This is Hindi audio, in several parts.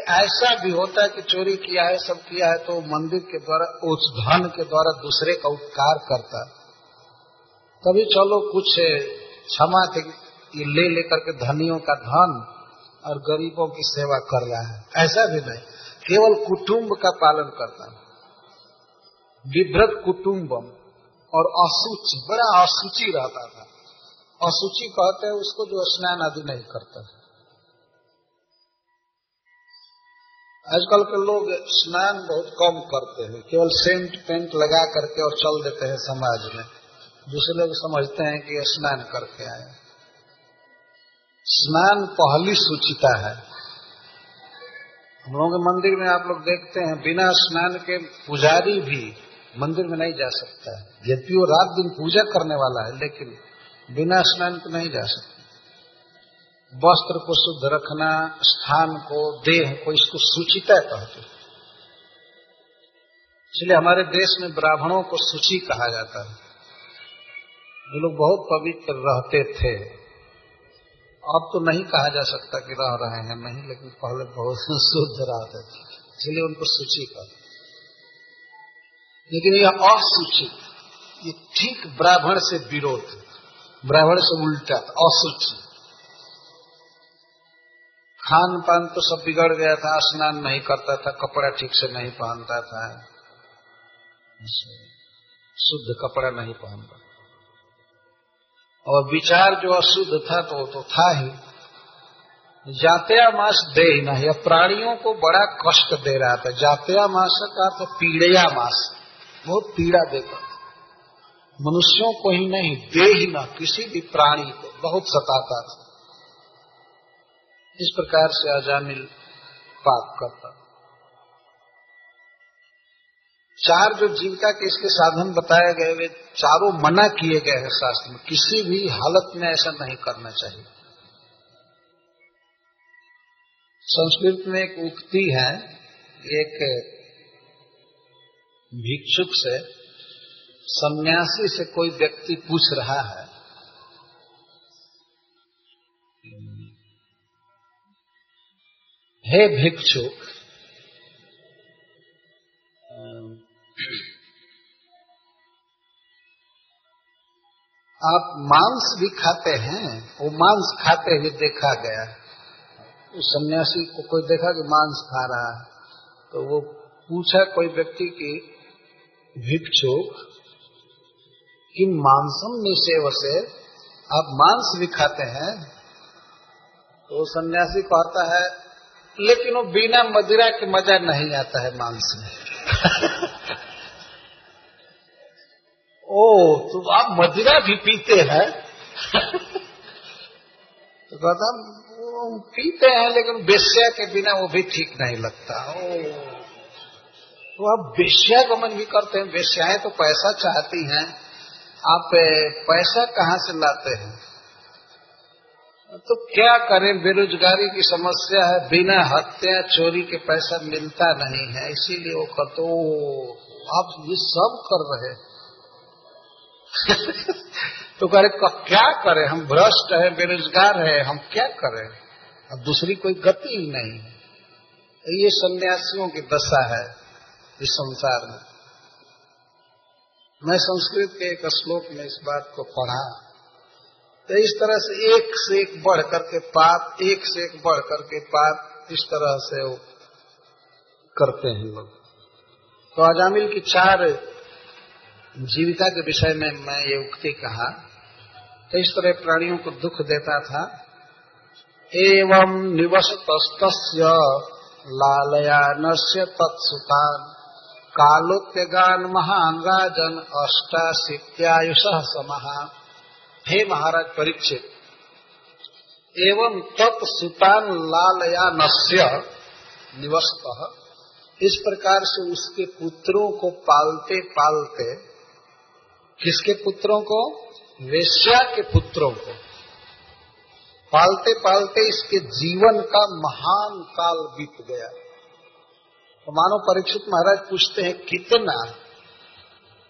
ऐसा भी होता है कि चोरी किया है, सब किया है तो मंदिर के द्वारा, उस धन के द्वारा दूसरे का उपकार करता तभी चलो, कुछ क्षमा थे ये ले लेकर के धनियों का धन और गरीबों की सेवा कर रहा है। ऐसा भी नहीं। केवल कुटुंब का पालन करता है। विभ्रत कुटुम्बम और असूचि बड़ा असूचि रहता था। असूचि कहते हैं, उसको जो स्नान आदि नहीं करता। है आजकल के लोग स्नान बहुत कम करते हैं, केवल सेंट पेंट लगा करके और चल देते हैं समाज में। दूसरे लोग समझते हैं कि स्नान करके आए। स्नान पहली सूचिता है। हम लोगों के मंदिर में आप लोग देखते हैं, बिना स्नान के पुजारी भी मंदिर में नहीं जा सकता है। यद्यपि वो रात दिन पूजा करने वाला है, लेकिन बिना स्नान के नहीं जा सकता। वस्त्र को शुद्ध रखना, स्थान को, देह को, इसको सुचिता कहते इसलिए हमारे देश में ब्राह्मणों को सूची कहा जाता है। वो लोग बहुत पवित्र रहते थे। अब तो नहीं कहा जा सकता कि रह रहे हैं, नहीं, लेकिन पहले बहुत शुद्ध रहते थे। इसलिए उनको सूची का लेकिन यह असूचित ये ठीक ब्राह्मण से विरोध ब्राह्मण से उल्टा असूचित खान पान तो सब बिगड़ गया था, स्नान नहीं करता था, कपड़ा ठीक से नहीं पहनता था। शुद्ध कपड़ा नहीं पहनता। और विचार जो अशुद्ध था तो तो था ही। जात्या मास दे ही नहीं प्राणियों को बड़ा कष्ट दे रहा था। जात्या मास का तो पीड़या मास, बहुत पीड़ा देता था। मनुष्यों को ही नहीं, दे ही ना, किसी भी प्राणी को, बहुत सताता था। इस प्रकार से अजामिल पाप करता। चार जो जीविका के इसके साधन बताए गए, वे चारों मना किए गए हैं शास्त्र में। किसी भी हालत में ऐसा नहीं करना चाहिए। संस्कृत में एक उक्ति है, एक भिक्षुक से, सन्यासी से कोई व्यक्ति पूछ रहा है हे भिक्षुक आप मांस भी खाते हैं, वो मांस खाते हुए देखा गया। उस सन्यासी को कोई देखा कि मांस खा रहा है तो वो पूछा कोई व्यक्ति की, भिक्षुक कि मांसम निषेव से आप मांस भी खाते हैं? तो सन्यासी कहता है लेकिन वो बिना मदिरा के मज़ा नहीं आता है मांस में। ओ तो आप मदिरा भी पीते हैं? तो कहता पीते हैं, लेकिन बेस्या के बिना वो भी ठीक नहीं लगता। ओ। तो आप बेस्या गमन भी करते हैं, बेस्याएँ तो पैसा चाहती हैं। आप पैसा कहाँ से लाते हैं? तो क्या करें? बेरोजगारी की समस्या है, बिना हत्या चोरी के पैसा मिलता नहीं है, इसीलिए वो कहते आप ये सब कर रहे तो कह रहे क्या करें? हम भ्रष्ट है, बेरोजगार है, हम क्या करें? अब दूसरी कोई गति ही नहीं है। ये सन्यासियों की दशा है इस संसार में। मैं संस्कृत के एक श्लोक में इस बात को पढ़ा। तो इस तरह से एक से एक बढ़ करके पाप, एक से एक बढ़ करके पाप इस तरह से वो करते हैं लोग। तो अजामिल की चार जीविका के विषय में मैं ये उक्ति कहा। तो इस तरह प्राणियों को दुख देता था। एवं निवसत लालयानस्य तत्सुतान। कालोत्यगान महांगाजन अष्टाशीत्यायुष समहा हे महाराज परीक्षित एवं तत्सुतान लालया नस्य निवस्त। इस प्रकार से उसके पुत्रों को पालते पालते, किसके पुत्रों को? वेश्या के पुत्रों को। पालते पालते इसके जीवन का महान काल बीत गया। तो मानो परीक्षित महाराज पूछते हैं, कितना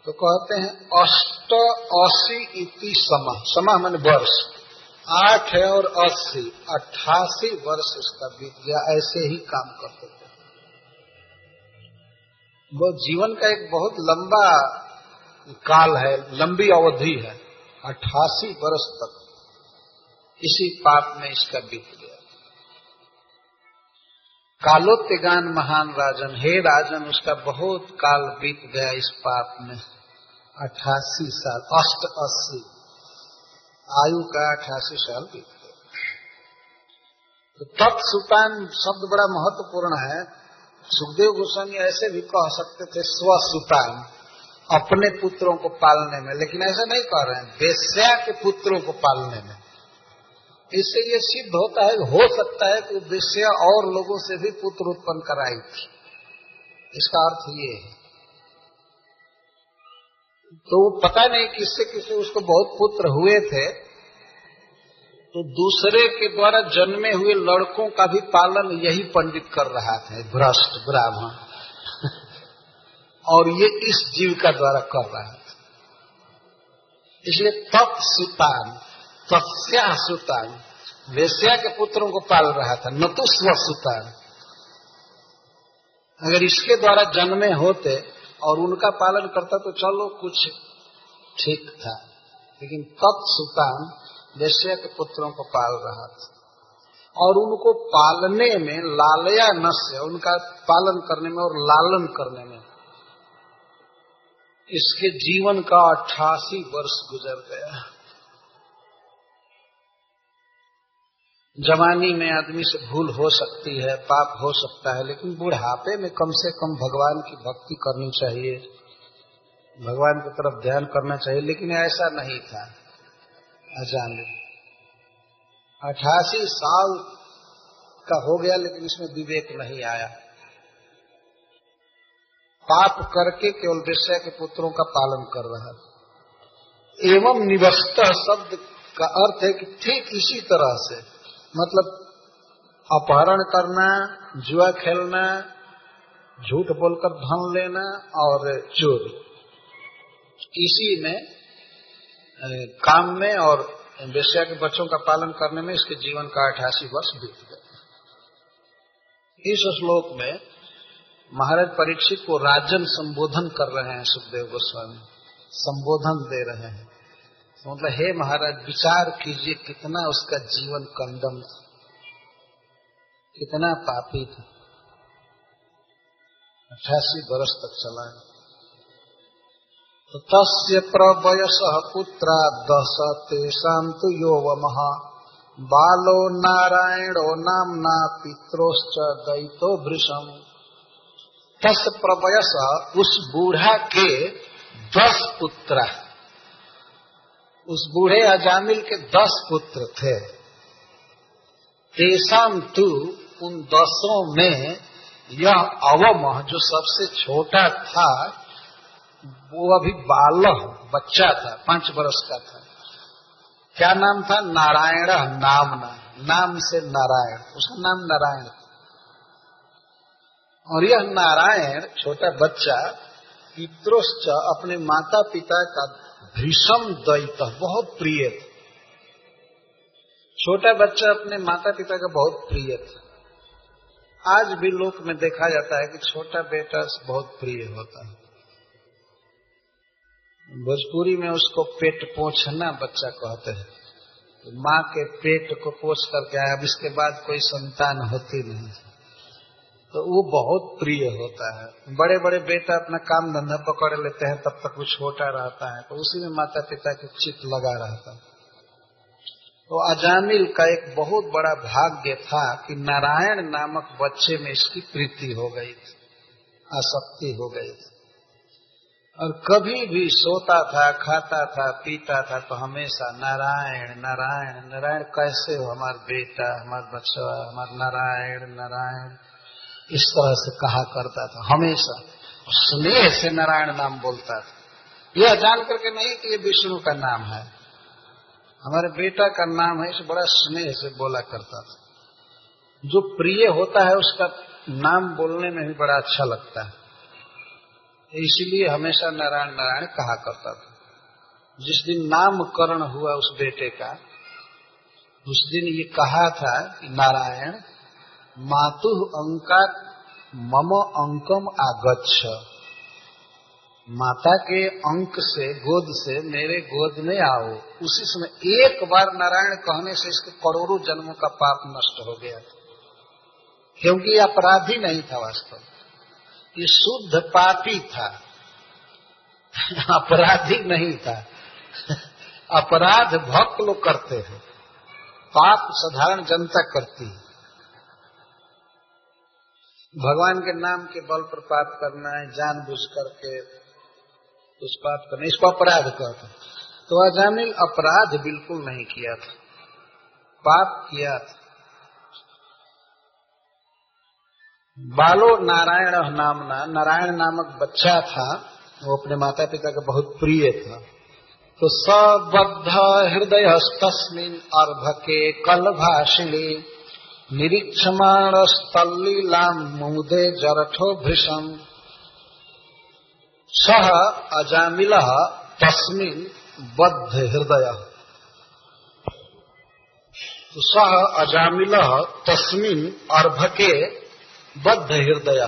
तो कहते हैं अष्ट असी इति समा। समा मैंने वर्ष। आठ है और अस्सी। अट्ठासी वर्ष उसका बीत गया ऐसे ही काम करते थे। वो जीवन का एक बहुत लंबा काल है, लंबी अवधि है। अट्ठासी वर्ष तक। इसी पाप में इसका बीत गया। कालोत्तेगान महान राजन। हे राजन, उसका बहुत काल बीत गया इस पाप में। अठासी साल अष्ट अस्सी आयु का अठासी साल बीत गया। तो तत्सुतान शब्द बड़ा महत्वपूर्ण है। सुखदेव गोस्वामी ऐसे भी कह सकते थे, स्वसुतान, अपने पुत्रों को पालने में। लेकिन ऐसा नहीं कह रहे हैं बेस्या के पुत्रों को पालने में। इससे ये सिद्ध होता है, हो सकता है कि वेश्या और लोगों से भी पुत्र उत्पन्न कराई थी। इसका अर्थ ये है। तो पता नहीं किससे किससे, उसको बहुत पुत्र हुए थे। तो दूसरे के द्वारा जन्मे हुए लड़कों का भी पालन यही पंडित कर रहा था भ्रष्ट ब्राह्मण। और ये इस जीविका द्वारा कर रहा था। इसलिए तत् सुतान तस्या सुतान वेश्या के पुत्रों को पाल रहा था, न तो स्व सुतान अगर इसके द्वारा जन्मे होते और उनका पालन करता तो चलो कुछ ठीक था। लेकिन तत्सुतान वैश्य के पुत्रों को पाल रहा था। और उनको पालने में लालया नस्य उनका पालन करने में और लालन करने में इसके जीवन का अट्ठासी वर्ष गुजर गया। जवानी में आदमी से भूल हो सकती है, पाप हो सकता है, लेकिन बुढ़ापे में कम से कम भगवान की भक्ति करनी चाहिए। भगवान की तरफ़ ध्यान करना चाहिए, लेकिन ऐसा नहीं था। अजान। अठासी साल का हो गया, लेकिन इसमें विवेक नहीं आया। पाप करके केवल विषय के पुत्रों का पालन कर रहा। एवं निवस्त शब्द का अर्थ है कि ठीक इसी तरह से मतलब अपहरण करना, जुआ खेलना, झूठ बोलकर धन लेना और चोरी। इसी में काम में और वेश्या के बच्चों का पालन करने में इसके जीवन का अठासी वर्ष बीत गए इस श्लोक में महाराज परीक्षित को राजन संबोधन कर रहे हैं सुखदेव गोस्वामी। संबोधन दे रहे हैं। मतलब हे महाराज, विचार कीजिए कितना उसका जीवन कंदम था, कितना पापी था। अठासी वर्ष तक चला तो तस्य प्रवयस पुत्रा दश तेषा तो योवम। बालो नारायणो नामना पित्रोश्च दैतो भृषम तस् प्रवयस उस बूढ़ा के दस पुत्र उस बूढ़े अजामिल के दस पुत्र थे। तेसाम तू, उन दसों में यह अवम जो सबसे छोटा था, वो अभी बालह बच्चा था, पाँच वर्ष का था। क्या नाम था? नारायण, नाम ना, नाम से नारायण, उसका नाम नारायण। और यह नारायण, छोटा बच्चा, पित्रोश्च, अपने माता पिता का भीषम दैत बहुत प्रिय था। छोटा बच्चा अपने माता पिता का बहुत प्रिय था। आज भी लोक में देखा जाता है कि छोटा बेटा बहुत प्रिय होता है। भोजपुरी में उसको पेट पोछना बच्चा कहते हैं। तो माँ के पेट को पोछ करके आया अब इसके बाद कोई संतान होती नहीं। तो वो बहुत प्रिय होता है। बड़े बड़े बेटा अपना काम धंधा पकड़ लेते हैं, तब तक वो छोटा रहता है। तो उसी में माता पिता के चित्त लगा रहता है। तो अजामिल का एक बहुत बड़ा भाग्य था कि नारायण नामक बच्चे में इसकी प्रीति हो गई थी, आसक्ति हो गई थी। और कभी भी सोता था, खाता था, पीता था तो हमेशा नारायण नारायण नारायण, कैसे हो हमारा बेटा, हमारा बच्चा, हमारा नारायण नारायण। इस तरह से कहा करता था, हमेशा। स्नेह से नारायण नाम बोलता था। यह जान करके नहीं कि ये विष्णु का नाम है। हमारे बेटा का नाम है, इसे बड़ा स्नेह से बोला करता था। जो प्रिय होता है, उसका नाम बोलने में भी बड़ा अच्छा लगता है। इसलिए हमेशा नारायण नारायण कहा करता था। जिस दिन नामकरण हुआ उस बेटे का, उस दिन ये कहा था कि नारायण मातु अंकार मम अंकम आगच्छ। माता के अंक से, गोद से मेरे गोद में आओ। उसी समय एक बार नारायण कहने से इसके करोड़ों जन्मों का पाप नष्ट हो गया। क्योंकि अपराधी नहीं था वास्तव ये शुद्ध पापी था। अपराधी नहीं था। अपराध भक्त लोग करते हैं। पाप साधारण जनता करती है। भगवान के नाम के बल पर पाप करना है जानबूझ करके उस पाप करना इसको अपराध कहते तो अजामिल अपराध बिल्कुल नहीं किया था। पाप किया था। बालो नारायण नामना, नारायण नामक बच्चा था, वो अपने माता पिता का बहुत प्रिय था। तो सबद्ध हृदय तस्मिन अर्भके कलभाषिणी। निरीक्षमाण स्तलीलाम मुदे जरठो भृषम सह अजामिल तस्मिन बद्ध हृदय। तो सह अजामिल तस्मिन अर्भके बद्ध हृदय।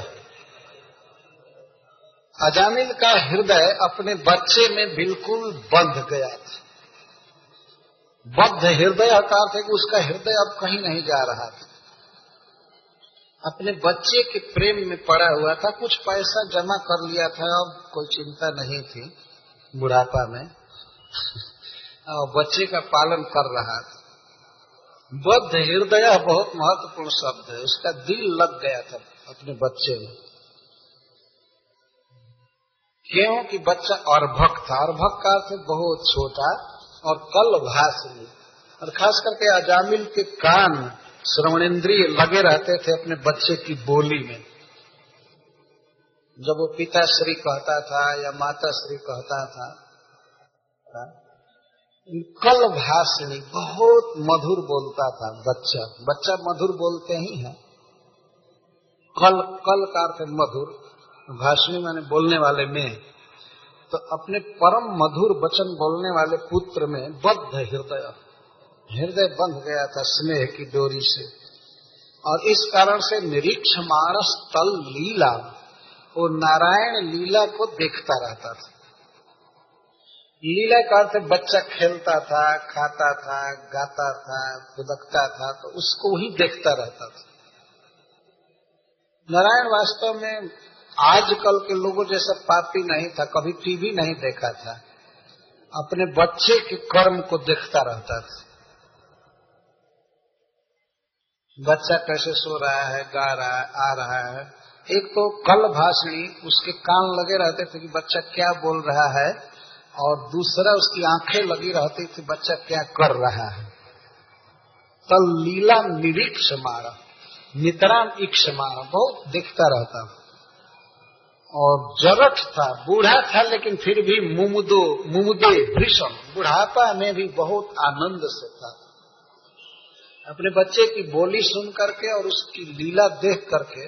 अजामिल का हृदय अपने बच्चे में बिल्कुल बंध गया था। बद्ध हृदय का अर्थ है कि उसका हृदय अब कहीं नहीं जा रहा था। अपने बच्चे के प्रेम में पड़ा हुआ था, कुछ पैसा जमा कर लिया था, अब कोई चिंता नहीं थी बुढ़ापा में। और बच्चे का पालन कर रहा था। बद्ध हृदय बहुत महत्वपूर्ण शब्द है, उसका दिल लग गया था अपने बच्चे में। क्यों? कि बच्चा अर्भक था। अर्भक का अर्थ बहुत छोटा और कल भाषणी और खास करके अजामिल के कान श्रवणेन्द्रिय लगे रहते थे अपने बच्चे की बोली में। जब वो पिताश्री कहता था या माता श्री कहता था कल भाषणी बहुत मधुर बोलता था बच्चा। बच्चा मधुर बोलते ही है। कल कल का अर्थ मधुर। भाषणी माने बोलने वाले में। तो अपने परम मधुर वचन बोलने वाले पुत्र में बद्ध हृदय हृदय बंध गया था स्नेह की डोरी से। और इस कारण से निरीक्ष मानस तल लीला, वो नारायण लीला को देखता रहता था। लीला का अर्थ बच्चा खेलता था, खाता था, गाता था खुदकता था तो उसको ही देखता रहता था। नारायण वास्तव में आजकल के लोगों जैसा पापी नहीं था, कभी टीवी नहीं देखा था। अपने बच्चे के कर्म को देखता रहता था। बच्चा कैसे सो रहा है, गा रहा है, आ रहा है। एक तो कल भाषणी, उसके कान लगे रहते थे कि बच्चा क्या बोल रहा है, और दूसरा उसकी आँखें लगी रहती थी, बच्चा क्या कर रहा है। तल लीला निरीक्ष मारा, नितराम इक्ष मारा, बहुत दिखता रहता और जरठ था, बूढ़ा था, लेकिन फिर भी मुमुदो, मुमुदे भीषण। बुढ़ापा में भी बहुत आनंद से था। अपने बच्चे की बोली सुन करके और उसकी लीला देख करके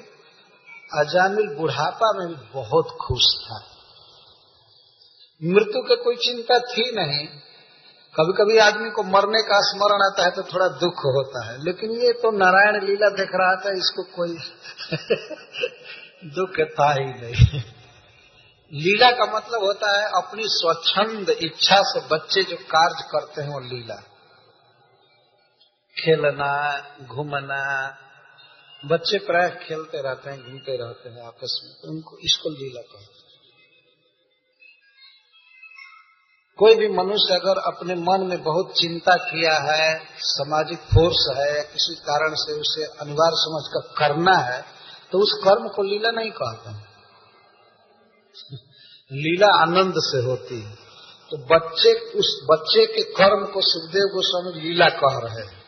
अजामिल बुढ़ापा में भी बहुत खुश था। मृत्यु की कोई चिंता थी नहीं। कभी कभी आदमी को मरने का स्मरण आता है तो थोड़ा दुख होता है। लेकिन ये तो नारायण लीला देख रहा था, इसको कोई दुख था ही नहीं। लीला का मतलब होता है अपनी स्वच्छंद इच्छा से बच्चे जो कार्य करते हैं वो लीला। खेलना, घूमना, बच्चे प्राय खेलते रहते हैं, घूमते रहते हैं आपस में तो उनको इसको लीला कहते हैं। कोई भी मनुष्य अगर अपने मन में बहुत चिंता किया है, सामाजिक फोर्स है या किसी कारण से उसे अनिवार्य समझ कर करना है तो उस कर्म को लीला नहीं कहते लीला आनंद से होती है। तो बच्चे, उस बच्चे के कर्म को सुखदेव गोस्वामी लीला कह रहे हैं।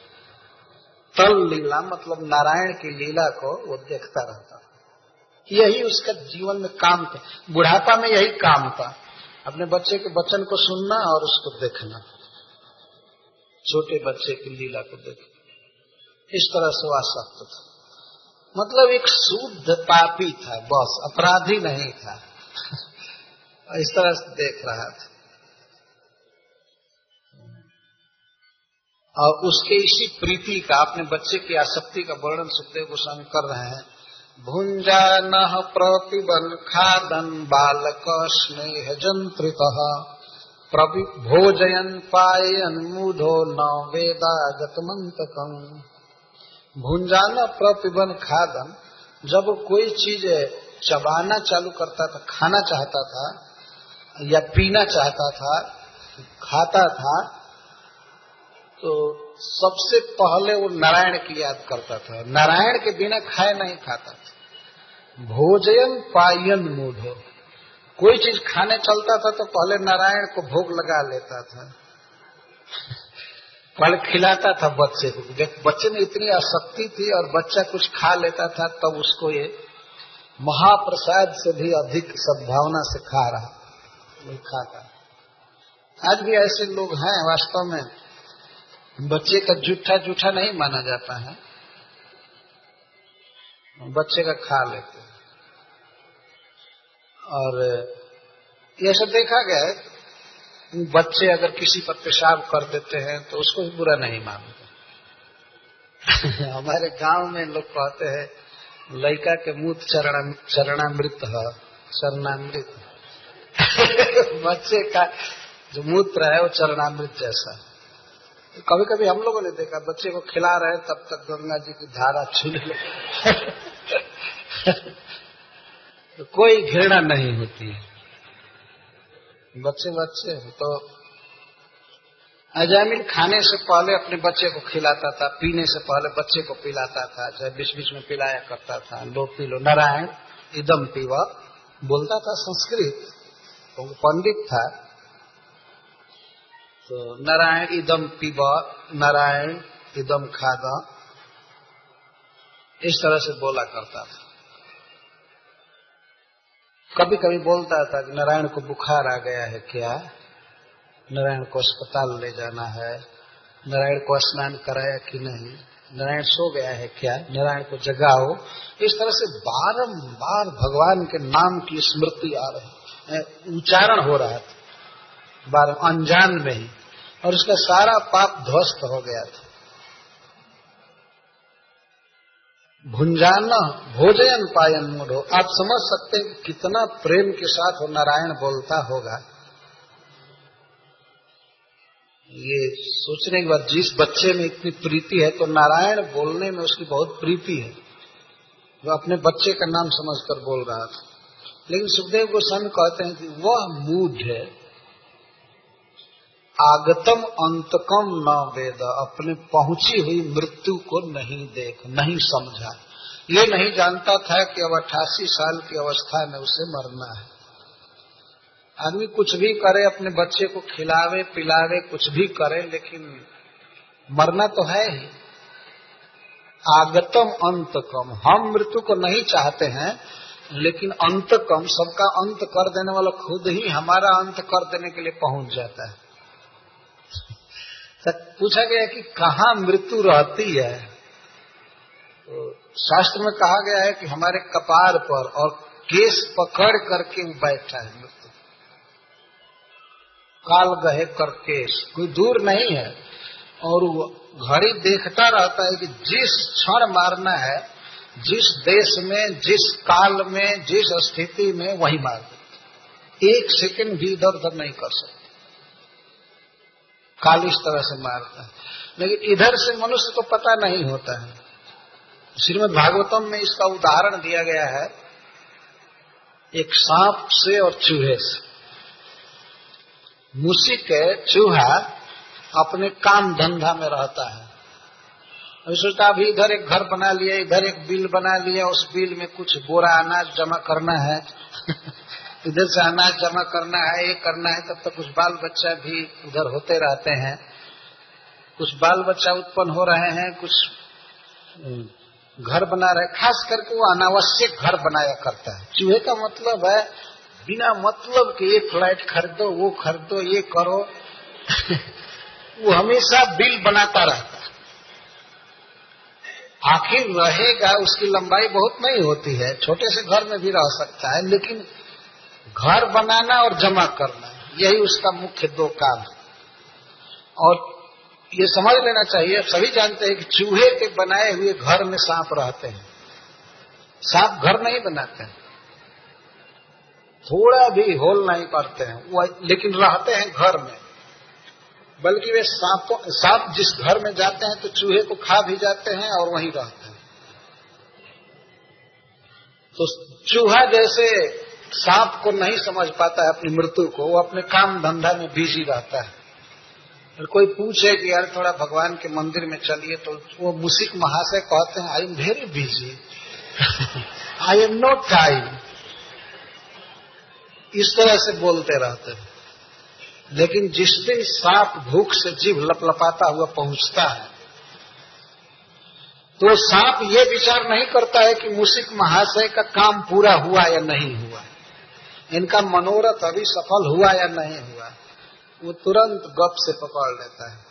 तल लीला मतलब नारायण की लीला को वो देखता रहता यही उसका जीवन में काम था। बुढ़ापा में यही काम था। अपने बच्चे के वचन को सुनना और उसको देखना। छोटे बच्चे की लीला को देखना। इस तरह से वह सख्त था। मतलब एक शुद्ध पापी था, बस, अपराधी नहीं था। इस तरह से देख रहा था। और उसके इसी प्रीति का, अपने बच्चे की आसक्ति का वर्णन सुखदेव गोस्वामी कर रहे हैं। भुंजा न प्रतिबन खादन बालक स्नेह जंत्रित। भोजयन पायन मूढ़ो न वेदागत मंतकम भुंजाना प्रतिबन खादन जब कोई चीज़ चबाना चालू करता था, खाना चाहता था, या पीना चाहता था, खाता था तो सबसे पहले वो नारायण की याद करता था। नारायण के बिना खाए नहीं खाता था। भोजन पायन मूढ़ो। कोई चीज़ खाने चलता था तो पहले नारायण को भोग लगा लेता था। पहले खिलाता था बच्चे को। बच्चे में इतनी आसक्ति थी और बच्चा कुछ खा लेता था, तब उसको ये महाप्रसाद से भी अधिक सद्भावना से खा रहा। खाता। आज भी ऐसे लोग हैं वास्तव में, बच्चे का जूठा जूठा नहीं माना जाता है। बच्चे का खा लेते और यह सब देखा गया है बच्चे अगर किसी पर पेशाब कर देते हैं तो उसको भी बुरा नहीं मानते। हमारे गाँव में लोग कहते हैं, लड़का के मुँह चरणामृत है, चरणामृत। बच्चे का जो मूत्र है, वो चरणामृत जैसा। है तो कभी कभी हम लोगों ने देखा, बच्चे को खिला रहे तब तक गंगा जी की धारा छूने लगे। तो कोई घृणा नहीं होती है। बच्चे बच्चे तो अजामिल खाने से पहले अपने बच्चे को खिलाता था, पीने से पहले बच्चे को पिलाता था चाहे बीच बीच में पिलाया करता था, लो पी लो नारायण, इदम पीवा, बोलता था संस्कृत तो पंडित था। तो नारायण इदम पीब नारायण इदम खादा, इस तरह से बोला करता था। कभी कभी बोलता था कि नारायण को बुखार आ गया है क्या? नारायण को अस्पताल ले जाना है। नारायण को स्नान कराया कि नहीं? नारायण सो गया है क्या? नारायण को जगाओ। इस तरह से बारंबार भगवान के नाम की स्मृति आ रही उच्चारण हो रहा था। बार, अनजान में ही। और उसका सारा पाप ध्वस्त हो गया था। भुंजाना भोजन पायन मूढ़ो। आप समझ सकते हैं कितना प्रेम के साथ वो नारायण बोलता होगा। ये सोचने के बाद जिस बच्चे में इतनी प्रीति है तो नारायण बोलने में उसकी बहुत प्रीति है। वो अपने बच्चे का नाम समझकर बोल रहा था। लेकिन सुखदेव गोस्वामी कहते हैं कि वह मूड है। आगतम अंतकम न वेद। अपने पहुँची हुई मृत्यु को नहीं देख, नहीं समझा। ये नहीं जानता था कि अब अट्ठासी साल की अवस्था में उसे मरना है। आदमी कुछ भी करे, अपने बच्चे को खिलावे, पिलावे, कुछ भी करे, लेकिन मरना तो है ही। आगतम अंत कम हम मृत्यु को नहीं चाहते हैं, लेकिन अंत कम सबका अंत कर देने वाला खुद ही हमारा अंत कर देने के लिए पहुँच जाता है। पूछा गया कि कहा मृत्यु रहती है? तो शास्त्र में कहा गया है कि हमारे कपार पर और केस पकड़ करके बैठा है मृत्यु। काल गहे कर केस कोई दूर नहीं है। और वो घड़ी देखता रहता है कि जिस क्षण मारना है, जिस देश में, जिस काल में, जिस स्थिति में, वही मार एक सेकंड भी इधर उधर नहीं कर सकते। काल इस तरह से मारता है। लेकिन इधर से मनुष्य को पता नहीं होता है। श्रीमद भागवतम में इसका उदाहरण दिया गया है, एक सांप से और चूहे से। मुसिक चूहा अपने काम धंधा में रहता है। अभी सोचता अभी इधर एक घर बना लिया इधर एक बिल बना लिया उस बिल में कुछ बोरा अनाज जमा करना है। इधर से अनाज जमा करना है, ये करना है, तब तक कुछ बाल बच्चा भी उधर होते रहते हैं। कुछ बाल बच्चा उत्पन्न हो रहे हैं, कुछ घर बना रहे, खास करके वो अनावश्यक घर बनाया करता है। चूहे का मतलब है, बिना मतलब के ये फ्लैट खरीदो, वो खरीदो, ये करो, वो हमेशा बिल बनाता रहता आखिर रहेगा, उसकी लंबाई बहुत नहीं होती है, छोटे से घर में भी रह सकता है, लेकिन घर बनाना और जमा करना। यही उसका मुख्य दो काम है। और ये समझ लेना चाहिए, सभी जानते हैं कि चूहे के बनाए हुए घर में सांप रहते हैं। सांप घर नहीं बनाते हैं। थोड़ा भी होल नहीं करते हैं। वो लेकिन रहते हैं घर में। बल्कि वे सांपों सांप जिस घर में जाते हैं तो चूहे को खा भी जाते हैं और वहीं रहते हैं। तो चूहा जैसे सांप को नहीं समझ पाता है अपनी मृत्यु को, वो अपने काम धंधा में बिज़ी रहता है। और कोई पूछे कि यार थोड़ा भगवान के मंदिर में चलिए तो वो मुसिक महाशय कहते हैं I am very busy I am no time इस तरह से बोलते रहते हैं। लेकिन जिस दिन सांप भूख से जीव लपलपाता हुआ पहुँचता है तो सांप ये विचार नहीं करता है कि मुसिक महाशय का काम पूरा हुआ या नहीं हुआ। इनका मनोरथ अभी सफल हुआ या नहीं हुआ, वो तुरंत गप से पकड़ लेता है।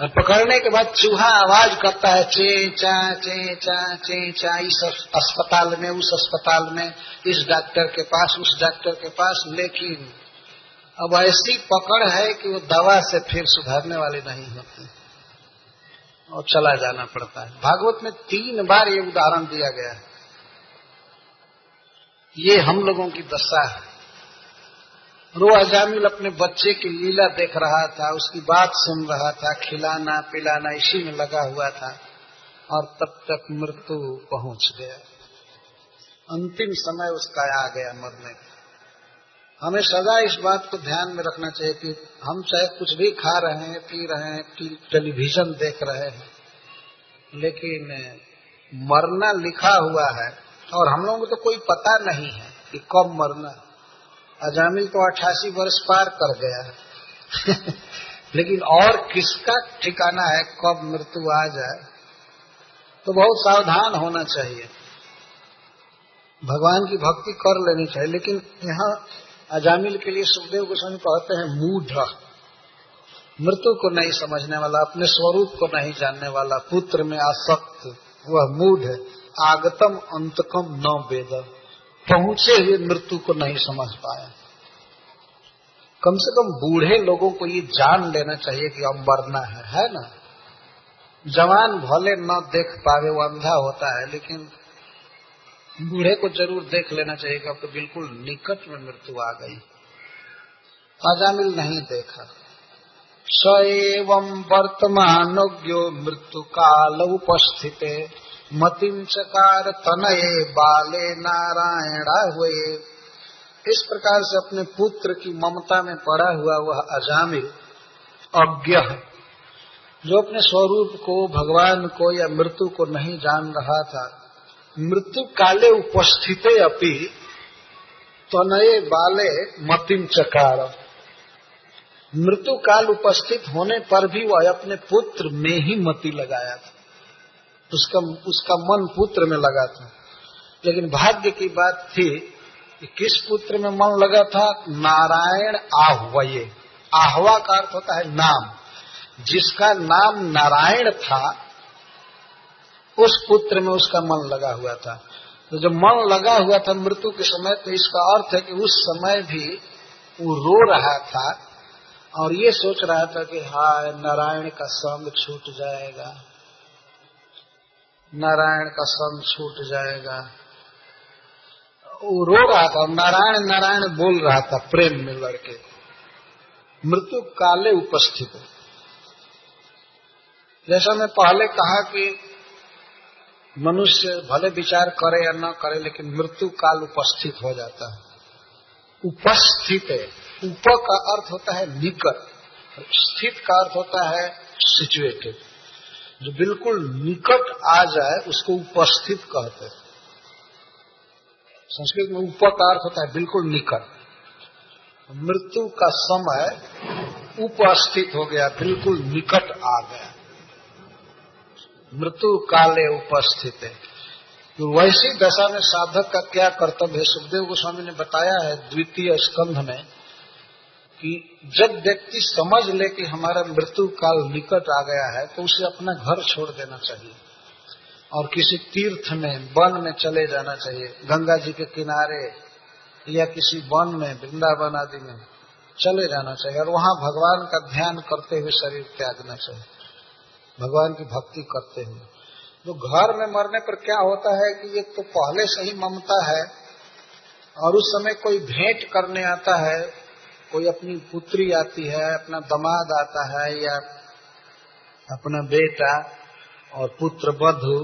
और पकड़ने के बाद चूहा आवाज़ करता है, चे, चा चे चा चे, चा, इस अस्पताल में, उस अस्पताल में, इस डॉक्टर के पास, उस डॉक्टर के पास। लेकिन अब ऐसी पकड़ है कि वो दवा से फिर सुधारने वाली नहीं होती। और चला जाना पड़ता है। भागवत में तीन बार ये उदाहरण दिया गया है। ये हम लोगों की दशा है। रो अजामिल अपने बच्चे की लीला देख रहा था, उसकी बात सुन रहा था, खिलाना पिलाना इसी में लगा हुआ था और तब तक मृत्यु पहुँच गया। अंतिम समय उसका आ गया मरने का। हमें सदा इस बात को ध्यान में रखना चाहिए कि हम चाहे कुछ भी खा रहे हैं, पी रहे हैं टेलीविज़न देख रहे हैं, लेकिन मरना लिखा हुआ है और हम लोगों को तो कोई पता नहीं है कि कब मरना अजामिल तो अट्ठासी वर्ष पार कर गया लेकिन और किसका ठिकाना है कब मृत्यु आ जाए तो बहुत सावधान होना चाहिए। भगवान की भक्ति कर लेनी चाहिए। लेकिन यहाँ अजामिल के लिए सुखदेव गोस्वामी कहते हैं, मूढ़ मृत्यु को नहीं समझने वाला, अपने स्वरूप को नहीं जानने वाला, पुत्र में आसक्त, वह मूढ़ आगतम अंतकम न वेद। पहुँचे हुए मृत्यु को नहीं समझ पाया। कम से कम बूढ़े लोगों को ये जान लेना चाहिए कि अब मरना है है ना? जवान भले न देख पावे, वो अंधा होता है, लेकिन बूढ़े को ज़रूर देख लेना चाहिए कि अब तो बिल्कुल निकट में मृत्यु आ गई। अजामिल नहीं देखा। सएवं वर्तमानोग्यो मृत्यु काल उपस्थित। मतिम चकार तनये बाले नारायणा हुए। इस प्रकार से अपने पुत्र की ममता में पड़ा हुआ वह अजामिल अज्ञ जो अपने स्वरूप को, भगवान को या मृत्यु को नहीं जान रहा था। मृत्यु काले उपस्थित अपि, तनये बाले मतिम चकार मृत्यु काल उपस्थित होने पर भी वह अपने पुत्र में ही मति लगाया था। उसका उसका मन पुत्र में लगा था। लेकिन भाग्य की बात थी कि किस पुत्र में मन लगा था? नारायण आह्वये। आहवा का अर्थ होता है नाम। जिसका नाम नारायण था, उस पुत्र में उसका मन लगा हुआ था। तो जब मन लगा हुआ था मृत्यु के समय तो इसका अर्थ है कि उस समय भी वो रो रहा था और ये सोच रहा था कि हाय, नारायण का संग छूट जाएगा। नारायण का संग छूट जाएगा। वो रो रहा था, नारायण नारायण बोल रहा था प्रेम में लड़के मृत्यु काले उपस्थित जैसा मैं पहले कहा कि मनुष्य भले विचार करे या न करे, लेकिन मृत्यु काल उपस्थित हो जाता है। उपस्थित है। उप का अर्थ होता है निकट। स्थित का अर्थ होता है सिचुएटेड जो बिल्कुल निकट आ जाए, उसको उपस्थित कहते हैं। संस्कृत में उप का अर्थ होता है, बिल्कुल निकट। मृत्यु का समय उपस्थित हो गया, बिल्कुल निकट आ गया। मृत्यु काले उपस्थित है। तो वैसी दशा में साधक का क्या कर्तव्य है? सुखदेव गोस्वामी ने बताया है, द्वितीय स्कंध में जब व्यक्ति समझ ले कि हमारा मृत्यु काल निकट आ गया है तो उसे अपना घर छोड़ देना चाहिए। और किसी तीर्थ में, वन में चले जाना चाहिए। गंगा जी के किनारे या किसी वन में, वृंदावन आदि में चले जाना चाहिए। और वहाँ भगवान का ध्यान करते हुए शरीर त्यागना चाहिए। भगवान की भक्ति करते हुए। तो घर में मरने पर क्या होता है कि एक तो पहले से ही ममता है, और उस समय कोई भेंट करने आता है कोई अपनी पुत्री आती है, अपना दमाद आता है या अपना बेटा और पुत्र बधु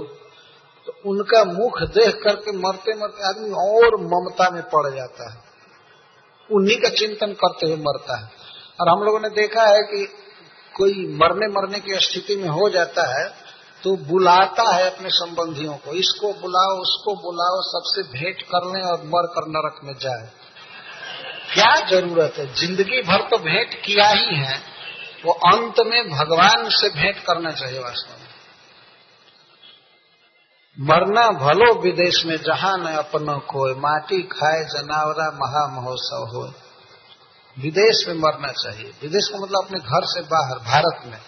तो उनका मुख देख करके मरते मरते आदमी और ममता में पड़ जाता है। उन्हीं का चिंतन करते हुए मरता है। और हम लोगों ने देखा है कि कोई मरने मरने की स्थिति में हो जाता है तो बुलाता है अपने संबंधियों को, इसको बुलाओ, उसको बुलाओ, सबसे भेंट कर लें और मर कर नरक में जाए। क्या ज़रूरत है? ज़िंदगी भर तो भेंट किया ही है। वो अंत में भगवान से भेंट करना चाहिए वास्तव में। मरना भलो विदेश में जहाँ न अपनों को माटी खाए, जनावरा महा महोत्सव हो विदेश में मरना चाहिए। विदेश का मतलब अपने घर से बाहर, भारत में।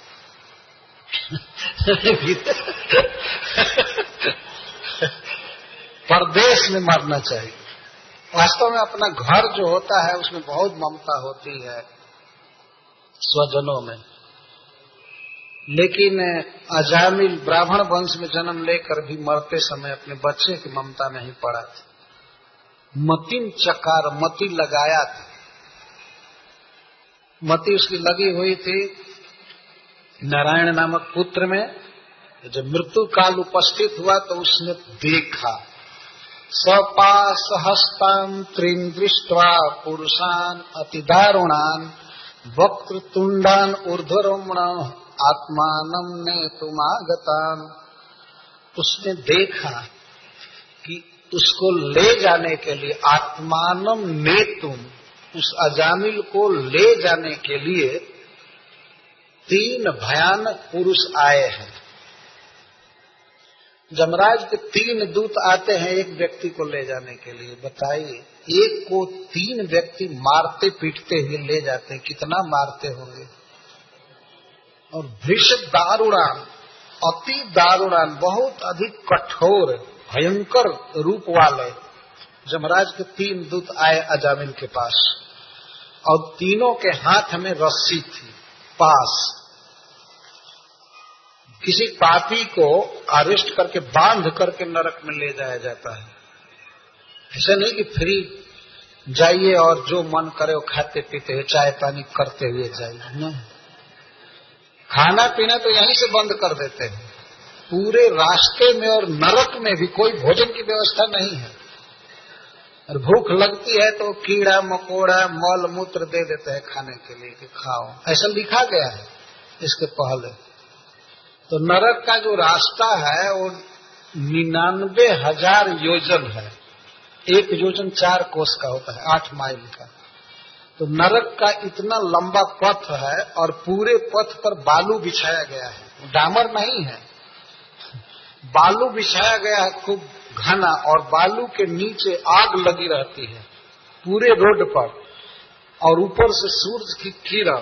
परदेश में मरना चाहिए। वास्तव में अपना घर जो होता है, उसमें बहुत ममता होती है स्वजनों में। लेकिन अजामिल ब्राह्मण वंश में जन्म लेकर भी मरते समय अपने बच्चे की ममता नहीं पड़ा था। मतिन चकार, मति लगाया था। मति उसकी लगी हुई थी नारायण नामक पुत्र में। जब मृत्यु काल उपस्थित हुआ तो उसने देखा। सपास हस्तान त्रिन दृष्टवा पुरुषान अति दारुणान वक्रतुंडान ऊर्धरोमण आत्मान ने तुमागतान उसने देखा कि उसको ले जाने के लिए आत्मान ने तुम उस अजामिल को ले जाने के लिए तीन भयानक पुरुष आए हैं। जमराज के तीन दूत आते हैं एक व्यक्ति को ले जाने के लिए। बताइए, एक को तीन व्यक्ति मारते पीटते हुए ले जाते हैं, कितना मारते होंगे? और भीष दारुणान अति दारुणान बहुत अधिक कठोर, भयंकर रूप वाले जमराज के तीन दूत आए अजामिल के पास। और तीनों के हाथ में रस्सी थी, पास। किसी पापी को अरेस्ट करके, बाँध करके नरक में ले जाया जाता है। ऐसा नहीं कि फ्री जाइए और जो मन करे वो खाते पीते हुए, चाय पानी करते हुए जाइए। नहीं। खाना पीना तो यहीं से बंद कर देते हैं। पूरे रास्ते में और नरक में भी कोई भोजन की व्यवस्था नहीं है। और भूख लगती है तो कीड़ा, मकोड़ा, मल, मूत्र दे देते हैं खाने के लिए कि खाओ। ऐसा लिखा गया है इसके पहले। तो नरक का जो रास्ता है, वो निन्यानवे हज़ार योजन है। एक योजन चार कोस का होता है, आठ माइल का। तो नरक का इतना लंबा पथ है और पूरे पथ पर बालू बिछाया गया है। डामर नहीं है। बालू बिछाया गया है खूब घना और बालू के नीचे आग लगी रहती है, पूरे रोड पर। और ऊपर से सूरज की किरण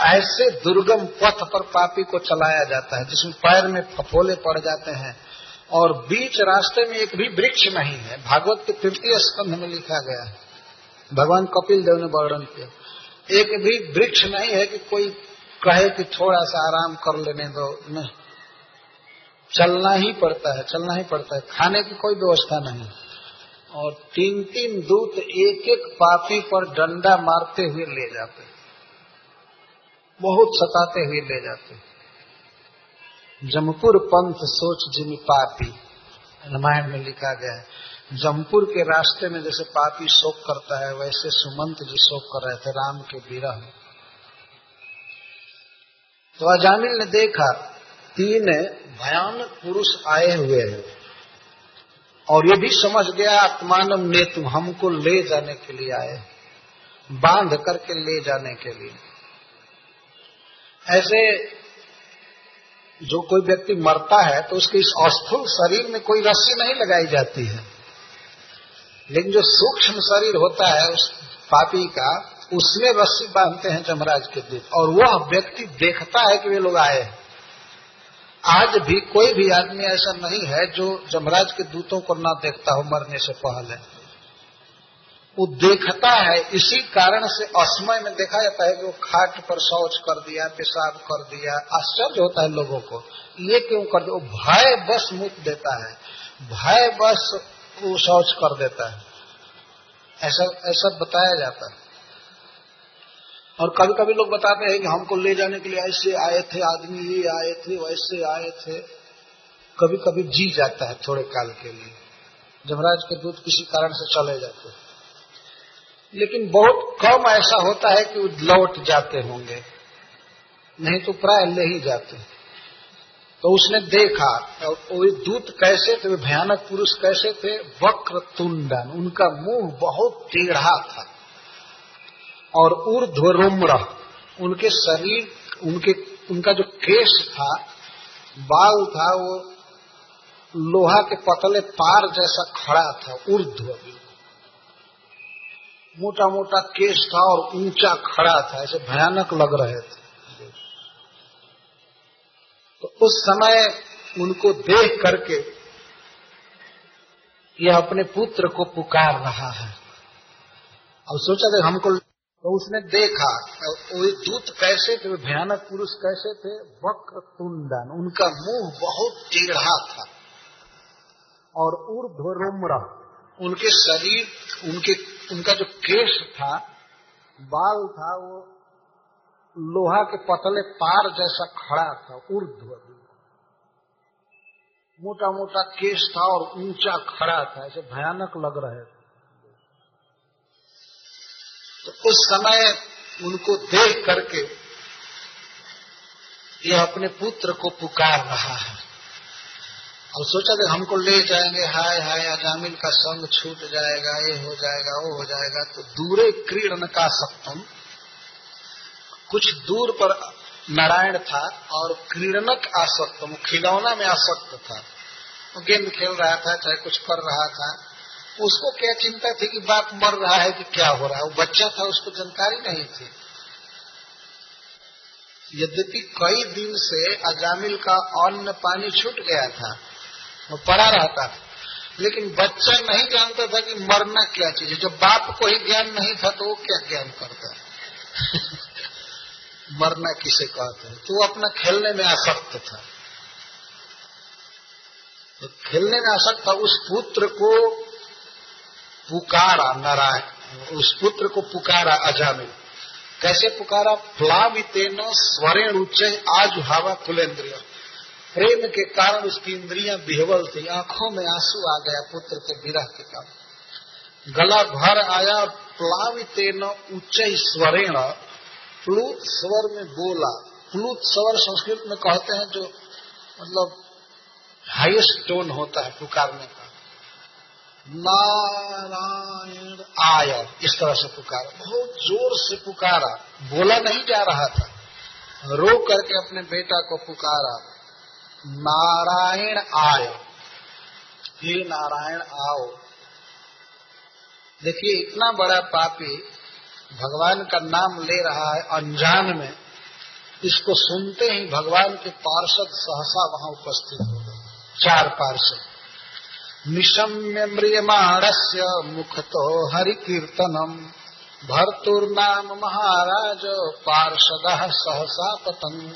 ऐसे दुर्गम पथ पर पापी को चलाया जाता है, जिसमें पैर में फफोले पड़ जाते हैं, और बीच रास्ते में एक भी वृक्ष नहीं है। भागवत के तृतीय स्कंध में लिखा गया है। भगवान कपिल देव ने वर्णन किया। एक भी वृक्ष नहीं है कि कोई कहे कि थोड़ा सा आराम कर लेने दो। नहीं। चलना ही पड़ता है, चलना ही पड़ता है। खाने की कोई व्यवस्था नहीं। और तीन तीन दूत एक एक पापी पर डंडा मारते हुए ले जाते बहुत सताते हुए ले जाते जमपुर पंथ सोच जिम पापी, रामायण में लिखा गया है, जमपुर के रास्ते में जैसे पापी शोक करता है, वैसे सुमंत जी शोक कर रहे थे, राम के विरह तो अजामिल ने देखा, तीन भयानक पुरुष आए हुए हैं। और ये भी समझ गया आत्मान ने तुम हमको ले जाने के लिए आए बाँध करके ले जाने के लिए। ऐसे जो कोई व्यक्ति मरता है तो उसके इस अस्थूल शरीर में कोई रस्सी नहीं लगाई जाती है। लेकिन जो सूक्ष्म शरीर होता है, उस पापी का, उसमें रस्सी बांधते हैं जमराज के दूत। और वह व्यक्ति देखता है कि वे लोग आए आज भी कोई भी आदमी ऐसा नहीं है जो जमराज के दूतों को ना देखता हो, मरने से पहले। वो देखता है, इसी कारण से असमय में देखा जाता है कि वो खाट पर शौच कर दिया, पेशाब कर दिया। आश्चर्य होता है लोगों को। ये क्यों कर दिया वो भय बस मुख देता है। भय बस वो शौच कर देता है। ऐसा ऐसा बताया जाता है। और कभी कभी लोग बताते हैं कि हमको ले जाने के लिए ऐसे आए थे, आदमी ये आए थे, वैसे आए थे। कभी कभी जी जाता है थोड़े काल के लिए। जमराज के दूध किसी कारण से चले जाते हैं। लेकिन बहुत कम ऐसा होता है कि वो लौट जाते होंगे। नहीं तो प्राय ले ही जाते तो उसने देखा, वो दूत कैसे थे भयानक पुरुष कैसे थे? वक्र तुंडन, उनका मुँह बहुत टेढ़ा था और ऊर्ध्वरुम्र उनके शरीर, उनके, उनका जो केश था, बाल था, वो लोहा के पतले तार जैसा खड़ा था, ऊर्ध्व मोटा मोटा केस था और ऊँचा खड़ा था, ऐसे भयानक लग रहे थे। तो उस समय उनको देख करके यह अपने पुत्र को पुकार रहा है। और सोचा था हमको तो उसने देखा वो दूत कैसे थे भयानक पुरुष कैसे थे? वक्र तुंडन, उनका मुँह बहुत टेढ़ा था और ऊर्ध्वरुम्र। उनके शरीर, उनके, उनका जो केश था, बाल था, वो लोहा के पतले तार जैसा खड़ा था, ऊर्ध्व मोटा मोटा केश था और ऊँचा खड़ा था, ऐसे भयानक लग रहे थे। तो उस समय उनको देख करके यह अपने पुत्र को पुकार रहा है। और सोचा कि हमको ले जाएँगे, हाय हाय, अजामिल का संग छूट जाएगा, ये हो जाएगा, वो हो जाएगा। तो दूरे क्रीड़न का सप्तम, कुछ दूर पर नारायण था और क्रीड़नक आसक्त खिलौना में आसक्त था। वो गेंद खेल रहा था, चाहे कुछ कर रहा था। उसको क्या चिंता थी कि बाप मर रहा है कि क्या हो रहा है? वो बच्चा था, उसको जानकारी नहीं थी। यद्यपि कई दिन से अजामिल का अन्न पानी छूट गया था वो पड़ा रहता था। लेकिन बच्चा नहीं जानता था कि मरना क्या चीज़ है। जब बाप को ही ज्ञान नहीं था तो वो क्या ज्ञान करता है? मरना किसे कहते हैं? तो वो अपना खेलने में आसक्त था। तो खेलने में आसक्त था, उस पुत्र को पुकारा, नारायण, उस पुत्र को पुकारा अजामिल। कैसे पुकारा? प्लावितेन स्वरेण उच्च आज हवा कुलेन्द्रिया। प्रेम के कारण उसकी इंद्रियाँ बिहवल थी। आँखों में आँसू आ गया, पुत्र के विरह के कारण। गला भर आया, प्लावित न उच्च स्वरेण। प्लुत स्वर में बोला। प्लुत स्वर संस्कृत में कहते हैं जो मतलब हाईएस्ट टोन होता है पुकारने का। नारायण आय, इस तरह से पुकारा। बहुत ज़ोर से पुकारा। बोला नहीं जा रहा था। रो करके अपने बेटा को पुकारा। नारायण आय। हे नारायण आओ। देखिए, इतना बड़ा पापी भगवान का नाम ले रहा है अनजान में। इसको सुनते ही भगवान के पार्षद सहसा वहाँ उपस्थित हो गए। चार पार्षद। निशम्य म्रियमाणस्य मुख तो हरि कीर्तनम भर्तुर्नाम महाराज पार्षद सहसा पतंग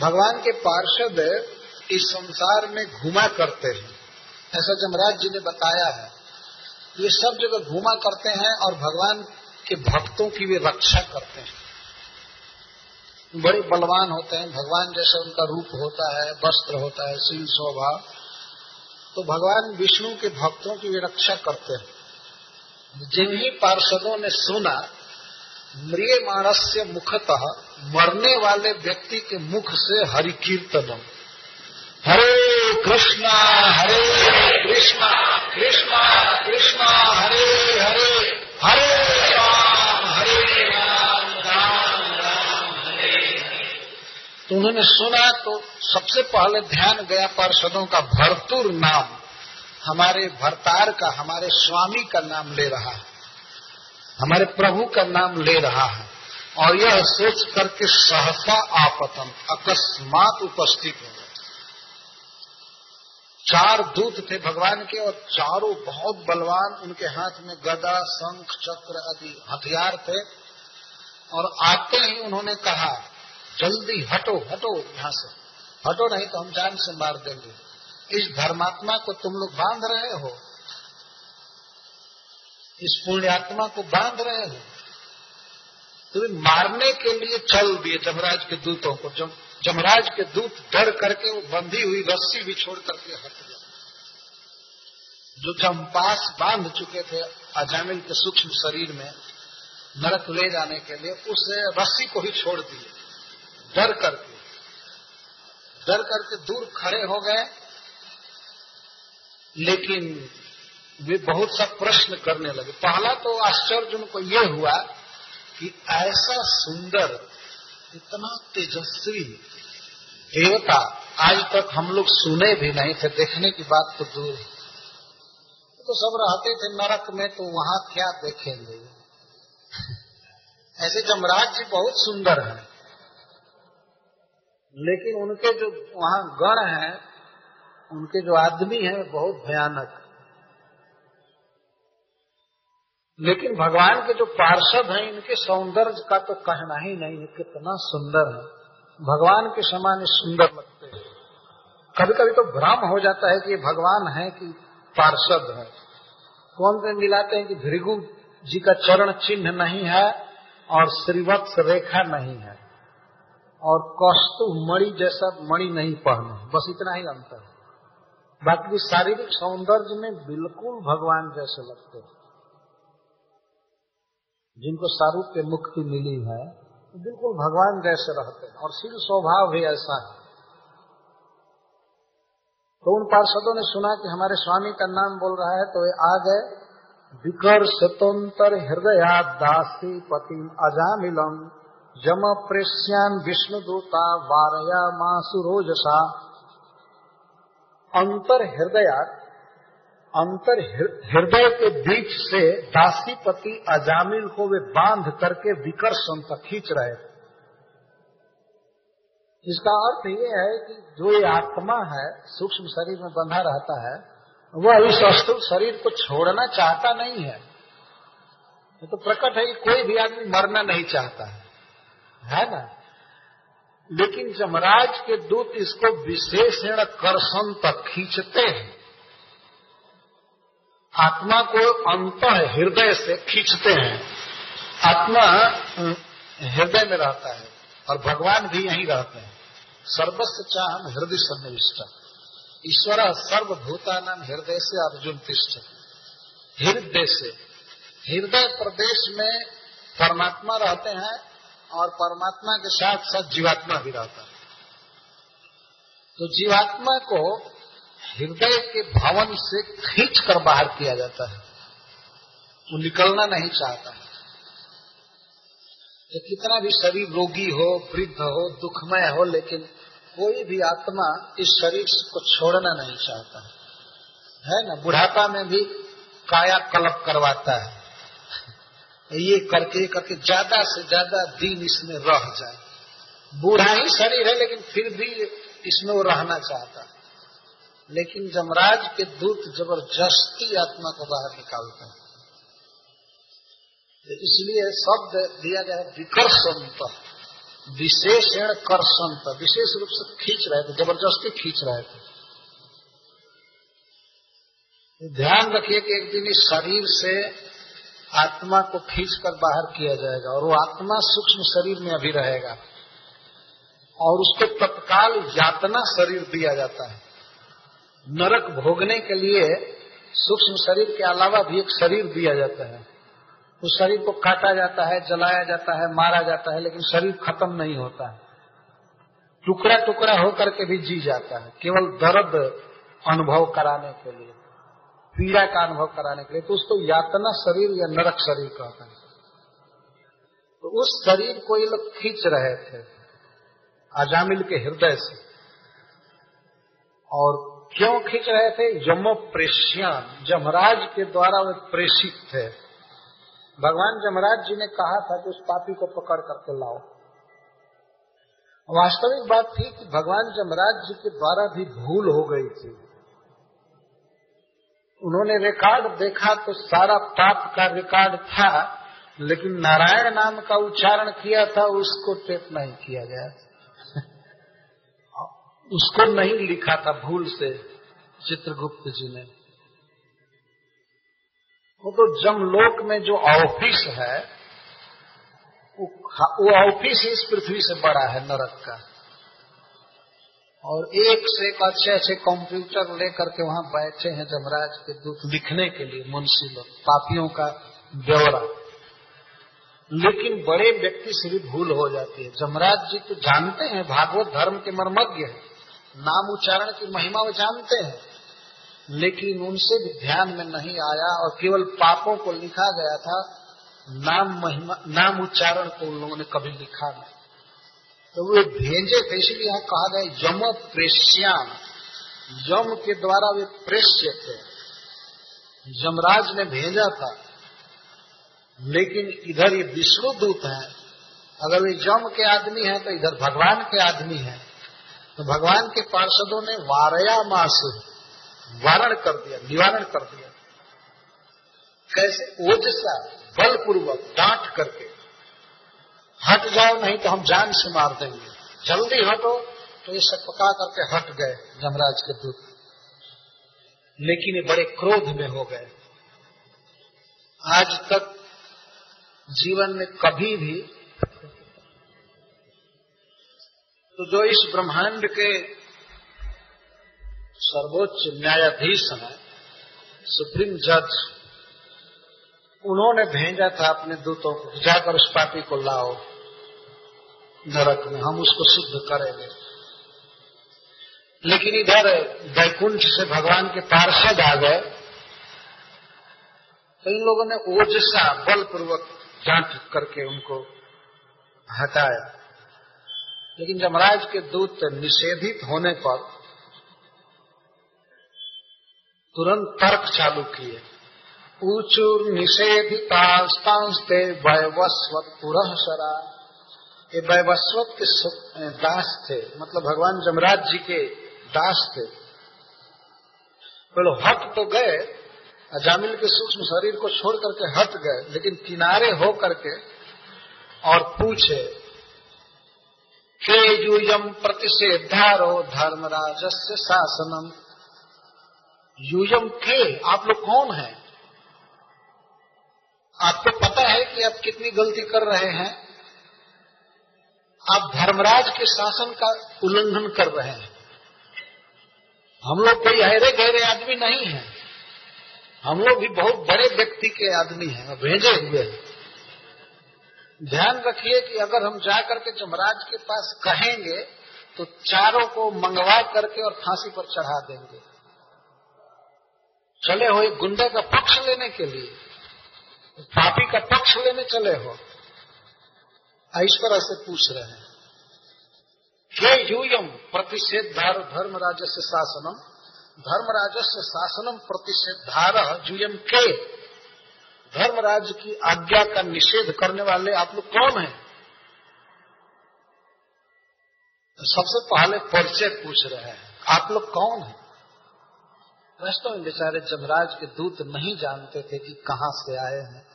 भगवान के पार्षद इस संसार में घुमा करते हैं। ऐसा जमराज जी ने बताया है। ये सब जगह घुमा करते हैं और भगवान के भक्तों की वे रक्षा करते हैं। बड़े बलवान होते हैं। भगवान जैसा उनका रूप होता है, वस्त्र होता है शील स्वभाव तो भगवान विष्णु के भक्तों की वे रक्षा करते हैं। जिन्हीं पार्षदों ने सुना, म्रियमाणस्य मुखतः मरने वाले व्यक्ति के मुख से हरि कीर्तनम। हरे कृष्णा हरे कृष्णा कृष्णा कृष्णा, हरे हरे हरे राम हरे राम राम राम, हरे तो उन्होंने सुना तो सबसे पहले ध्यान गया पार्षदों का भरतुर नाम। हमारे भरतार का, हमारे स्वामी का नाम ले रहा है। हमारे प्रभु का नाम ले रहा है। और यह सोच करके सहसा आपतन, अकस्मात उपस्थित हो गए। चार दूत थे भगवान के और चारों बहुत बलवान, उनके हाथ में गदा, शंख, चक्र आदि हथियार थे। और आते ही उन्होंने कहा, जल्दी हटो हटो यहाँ से। हटो नहीं तो हम जान से मार देंगे। इस धर्मात्मा को तुम लोग बाँध रहे हो। इस पुण्यात्मा को बाँध रहे हो। तुम्हें मारने के लिए चल दिए जमराज के दूतों को। जम, जमराज के दूत डर करके वो बंधी हुई रस्सी भी छोड़ करके हट गया जो चंपास बाँध चुके थे अजामिल के सूक्ष्म शरीर में नरक ले जाने के लिए उस रस्सी को ही छोड़ दिए। डर करके डर करके दूर खड़े हो गए। लेकिन वे बहुत सा प्रश्न करने लगे। पहला तो आश्चर्य उनको ये हुआ कि ऐसा सुंदर, इतना तेजस्वी देवता आज तक हम लोग सुने भी नहीं थे, देखने की बात तो दूर है। तो सब रहते थे नरक में तो वहाँ क्या देखेंगे? ऐसे जमराज जी बहुत सुंदर हैं। लेकिन उनके जो वहाँ गण हैं, उनके जो आदमी हैं, बहुत भयानक। लेकिन भगवान के जो पार्षद हैं, इनके सौंदर्य का तो कहना ही नहीं है, कितना सुंदर है। भगवान के समान सुंदर लगते हैं। कभी कभी तो भ्रम हो जाता है कि ये भगवान है कि पार्षद है। कौन से मिलाते हैं कि भृगु जी का चरण चिन्ह नहीं है और श्रीवत्स रेखा नहीं है। और कौस्तु मणि जैसा मणि नहीं पहने बस इतना ही अंतर है। बाकी शारीरिक सौंदर्य में बिल्कुल भगवान जैसे लगते हैं। जिनको सारूप के मुक्ति मिली है तो बिल्कुल भगवान जैसे रहते हैं, और शील स्वभाव भी ऐसा है। तो उन पार्षदों ने सुना कि हमारे स्वामी का नाम बोल रहा है तो वे आ गए। विकर स्वतंत्र हृदया दासी पति अजामिलम जम प्रेश्यान विष्णुदूता वारया मासुरोजसा अंतर हृदया अंतर हृदय के बीच से दासीपति अजामिल को वे बाँध करके विकर्षण तक खींच रहे थे। इसका अर्थ ये है कि जो ये आत्मा है, सूक्ष्म शरीर में बंधा रहता है, वह इस स्थूल शरीर को छोड़ना चाहता नहीं है। ये तो प्रकट है कि कोई भी आदमी मरना नहीं चाहता है। है ना? लेकिन जमराज के दूत इसको विशेषण कर्षण तक खींचते हैं। आत्मा को अंत हृदय से खींचते हैं। आत्मा हृदय में रहता है और भगवान भी यहीं रहते हैं। सर्वस्व चाह हृदय सन्निविष्ट। ईश्वर सर्वभूता नाम हृदय से अर्जुन तिष्ठ। हृदय से। हृदय प्रदेश में परमात्मा रहते हैं और परमात्मा के साथ साथ जीवात्मा भी रहता है। तो जीवात्मा को हृदय के भवन से खींच कर बाहर किया जाता है। वो निकलना नहीं चाहता है। तो कितना भी शरीर रोगी हो, वृद्ध हो, दुखमय हो, लेकिन कोई भी आत्मा इस शरीर को छोड़ना नहीं चाहता है। है ना? बुढ़ापा में भी काया कलप करवाता है। ये करके करके ज़्यादा से ज़्यादा दिन इसमें रह जाए। बूढ़ा ही शरीर है, लेकिन फिर भी इसमें वो रहना चाहता है। लेकिन जमराज के दूत ज़बरदस्ती आत्मा को बाहर निकालते हैं। तो इसलिए शब्द दिया गया है विकर्षंत। विशेषण कर्षंत। विशेष रूप से खींच रहे थे, ज़बरदस्ती खींच रहे थे। ध्यान रखिए कि एक दिन इस शरीर से आत्मा को खींचकर बाहर किया जाएगा और वो आत्मा सूक्ष्म शरीर में अभी रहेगा और उसको तत्काल यातना शरीर दिया जाता है। नरक भोगने के लिए सूक्ष्म शरीर के अलावा भी एक शरीर दिया जाता है। उस शरीर को काटा जाता है, जलाया जाता है, मारा जाता है, लेकिन शरीर खत्म नहीं होता है। टुकड़ा टुकड़ा होकर के भी जी जाता है, केवल दर्द अनुभव कराने के लिए, पीड़ा का अनुभव कराने के लिए। तो उसको यातना शरीर या नरक शरीर कहते हैं। तो उस शरीर को ये लोग खींच रहे थे, अजामिल के हृदय से। और क्यों खींच रहे थे? यमो प्रेशियान जमराज के द्वारा वे प्रेषित थे। भगवान जमराज जी ने कहा था कि उस पापी को पकड़ करके लाओ। वास्तविक बात थी कि भगवान जमराज जी के द्वारा भी भूल हो गई थी। उन्होंने रिकॉर्ड देखा तो सारा पाप का रिकॉर्ड था, लेकिन नारायण नाम का उच्चारण किया था, उसको टेप नहीं किया गया उसको नहीं लिखा था भूल से, चित्रगुप्त जी ने। वो तो जमलोक में जो ऑफ़िस है, वो ऑफ़िस इस पृथ्वी से बड़ा है, नरक का। और एक से एक अच्छे अच्छे कंप्यूटर लेकर के वहाँ बैठे हैं जमराज के दूत लिखने के लिए, मुंशी लोग, पापियों का ब्यौरा। लेकिन बड़े व्यक्ति से भी भूल हो जाती है। जमराज जी तो जानते हैं, भागवत धर्म के मर्मज्ञ है। नाम उच्चारण की महिमा वो जानते हैं। लेकिन उनसे भी ध्यान में नहीं आया और केवल पापों को लिखा गया था, नाम महिमा, नाम उच्चारण को उन लोगों ने कभी लिखा नहीं। तो वे भेजे थे, इसलिए यहाँ कहा गया यम प्रेश्याम यम के द्वारा वे प्रेष्य थे। यमराज ने भेजा था। लेकिन इधर ये विष्णु दूत है। अगर वे यम के आदमी हैं तो इधर भगवान के आदमी हैं। तो भगवान के पार्षदों ने वारया मास वारण कर दिया, निवारण कर दिया। कैसे? ओजसा बलपूर्वक डांट करके। हट जाओ, नहीं तो हम जान से मार देंगे। जल्दी हटो तो ये सब पका करके हट गए जमराज के दूत। लेकिन ये बड़े क्रोध में हो गए। आज तक जीवन में कभी भी तो जो इस ब्रह्मांड के सर्वोच्च न्यायाधीश हैं, सुप्रीम जज, उन्होंने भेजा था अपने दूतों को जाकर उस पापी को लाओ, नरक में, हम उसको शुद्ध करेंगे। लेकिन इधर वैकुंठ से भगवान के पार्षद आ गए तो इन लोगों ने ओजसा बलपूर्वक जाँच करके उनको हटाया। लेकिन जमराज के दूत निषेधित होने पर तुरंत तर्क चालू किए ऊचुर निषेधितास्तांस्ते वैवस्वत पुरः सरा ये वैवस्वत के दास थे मतलब भगवान जमराज जी के दास थे। बोलो, हट तो गए, अजामिल के सूक्ष्म शरीर को छोड़ करके हट गए, लेकिन किनारे हो करके और पूछे यूयम प्रतिषेधारो धर्मराजस्य शासनम। यूयम के आप लोग कौन हैं? आपको पता है कि आप कितनी गलती कर रहे हैं? आप धर्मराज के शासन का उल्लंघन कर रहे हैं। हम लोग कोई अहरे गहरे आदमी नहीं है। हम लोग भी बहुत बड़े व्यक्ति के आदमी हैं भेजे हुए हैं। ध्यान रखिए कि अगर हम जाकर के जमराज के पास कहेंगे तो चारों को मंगवा करके और फांसी पर चढ़ा देंगे। चले हो एक गुंडे का पक्ष लेने के लिए पापी का पक्ष लेने चले हो। तरह से पूछ रहे हैं के यूयम प्रतिषेधार धर्म राजस्व शासनम? धर्म राजस्व शासनम प्रतिषेधार जूयम के? धर्मराज की आज्ञा का निषेध करने वाले आप लोग कौन हैं? सबसे पहले परिचय पूछ रहे हैं। आप लोग कौन हैं? में बेचारे जमराज के दूत नहीं जानते थे कि कहाँ से आए हैं।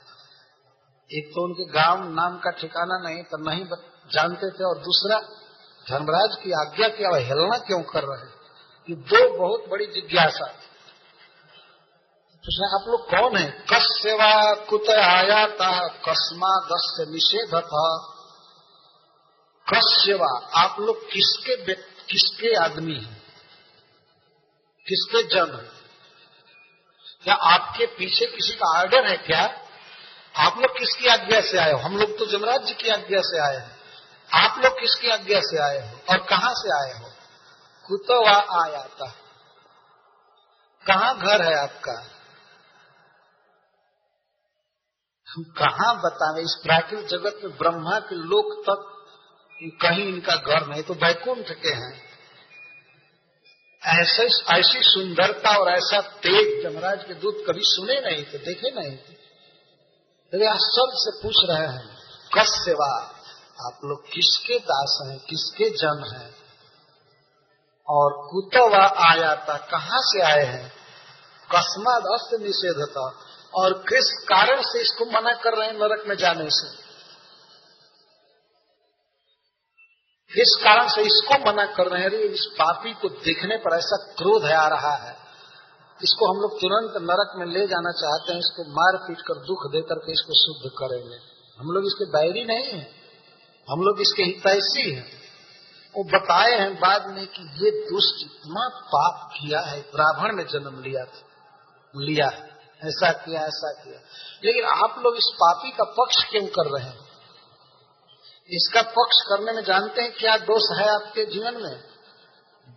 एक तो उनके गाँव नाम का ठिकाना नहीं तो नहीं जानते थे, और दूसरा, धर्मराज की आज्ञा की अवहेलना क्यों कर रहे हैं? ये दो बहुत बड़ी जिज्ञासा तो आप लोग कौन है? कस सेवा कुत आया था कस्मा दस से निषेध था कस सेवा आप लोग किसके किसके आदमी हैं? किसके जन क्या आपके पीछे किसी का आर्डर है क्या? आप लोग किसकी आज्ञा से आए हो? हम लोग तो जमराज जी की आज्ञा से आए हैं। आप लोग किसकी आज्ञा से आए हो? और कहाँ से आए हो? कुतवा आया था कहाँ घर है आपका? हम कहाँ बतावे इस प्राकृतिक जगत में ब्रह्मा के लोक तक कहीं इनका घर नहीं तो वैकुंठ के हैं। ऐसे, ऐसी सुंदरता और ऐसा तेज जमराज के दूत कभी सुने नहीं थे, देखे नहीं थे। तो आश्चर्य से पूछ रहे हैं कस सेवा आप लोग किसके दास हैं, किसके जन हैं? और कुतवा आया था कहाँ से आए हैं? कस्माद अस्त निषेधता। और किस कारण से इसको मना कर रहे हैं नरक में जाने से? किस कारण से इसको मना कर रहे हैं? इस पापी को देखने पर ऐसा क्रोध आ रहा है। इसको हम लोग तुरंत नरक में ले जाना चाहते हैं, इसको मार पीट कर, दुख दे करके इसको शुद्ध करेंगे। हम लोग इसके बैरी नहीं है। हम लोग इसके हितैषी हैं। वो बताए हैं बाद में कि ये दुष्ट इतना पाप किया है, ब्राह्मण में जन्म लिया था, लिया है। ऐसा किया ऐसा किया। लेकिन आप लोग इस पापी का पक्ष क्यों कर रहे हैं? इसका पक्ष करने में जानते हैं क्या दोष है आपके जीवन में?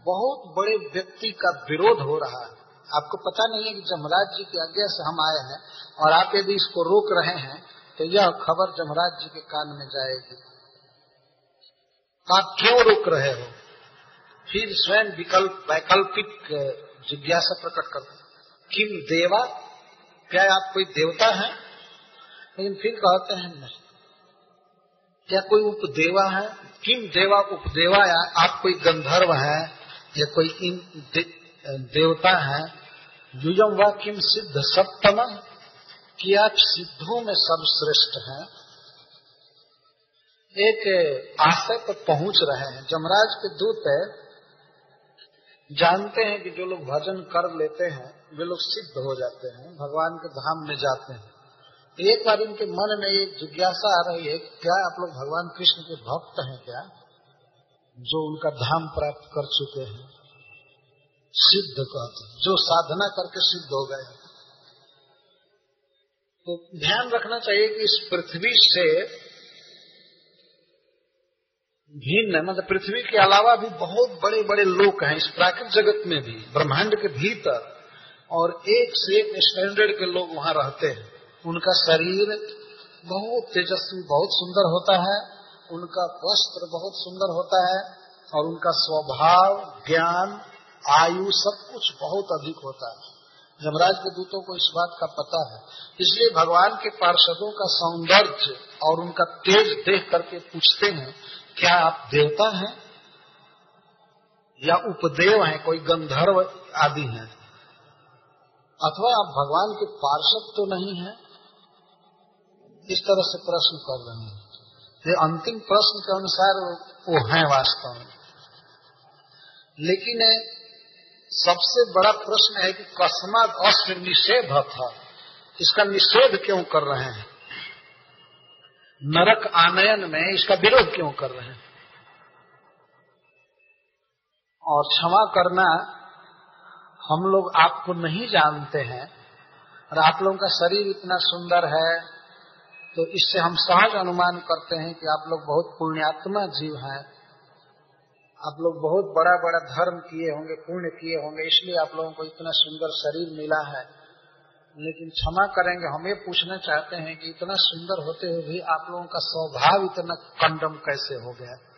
बहुत बड़े व्यक्ति का विरोध हो रहा है। आपको पता नहीं है कि जमराज जी की आज्ञा से हम आए हैं और आप यदि इसको रोक रहे हैं तो यह खबर जमराज जी के कान में जाएगी। आप क्यों रोक रहे हो? फिर स्वयं विकल्प, वैकल्पिक जिज्ञासा प्रकट करते किम देवा क्या आप कोई देवता है? लेकिन फिर कहते हैं नहीं। क्या कोई उपदेवा है? किम देवा उपदेवा या आप कोई गंधर्व है या कोई इन दे, देवता है? युजम व किम सिद्ध सप्तम? कि आप सिद्धों में सर्वश्रेष्ठ हैं। एक आशय पर पहुँच रहे हैं। जमराज के दूत है। जानते हैं कि जो लोग भजन कर लेते हैं वे लोग सिद्ध हो जाते हैं, भगवान के धाम में जाते हैं। एक बार इनके मन में एक जिज्ञासा आ रही है क्या आप लोग भगवान कृष्ण के भक्त हैं क्या, जो उनका धाम प्राप्त कर चुके हैं? सिद्ध कहते जो साधना करके सिद्ध हो गए तो ध्यान रखना चाहिए कि इस पृथ्वी से भिन्न मतलब पृथ्वी के अलावा भी बहुत बड़े बड़े लोग हैं। इस प्राकृतिक जगत में भी, ब्रह्मांड के भीतर। और एक से एक स्टैंडर्ड के लोग वहाँ रहते हैं। उनका शरीर बहुत तेजस्वी, बहुत सुंदर होता है। उनका वस्त्र बहुत सुंदर होता है और उनका स्वभाव, ज्ञान, आयु सब कुछ बहुत अधिक होता है। जमराज के दूतों को इस बात का पता है। इसलिए भगवान के पार्षदों का सौंदर्य और उनका तेज देख करके पूछते हैं, क्या आप देवता हैं या उपदेव हैं, कोई गंधर्व आदि हैं? अथवा आप भगवान के पार्षद तो नहीं हैं, इस तरह से प्रश्न कर रहे हैं। ये अंतिम प्रश्न के अनुसार वो है वास्तव में। लेकिन सबसे बड़ा प्रश्न है कि कस्मात अश्व निषेध था, इसका निषेध क्यों कर रहे हैं? नरक आनयन में इसका विरोध क्यों कर रहे हैं? और क्षमा करना हम लोग आपको नहीं जानते हैं और आप लोगों का शरीर इतना सुंदर है तो इससे हम सहज अनुमान करते हैं कि आप लोग बहुत पुण्यात्मा जीव हैं। आप लोग बहुत बड़ा बड़ा धर्म किए होंगे, पुण्य किए होंगे, इसलिए आप लोगों को इतना सुंदर शरीर मिला है। लेकिन क्षमा करेंगे, हम ये पूछना चाहते हैं कि इतना सुंदर होते हुए भी आप लोगों का स्वभाव इतना कंडम कैसे हो गया?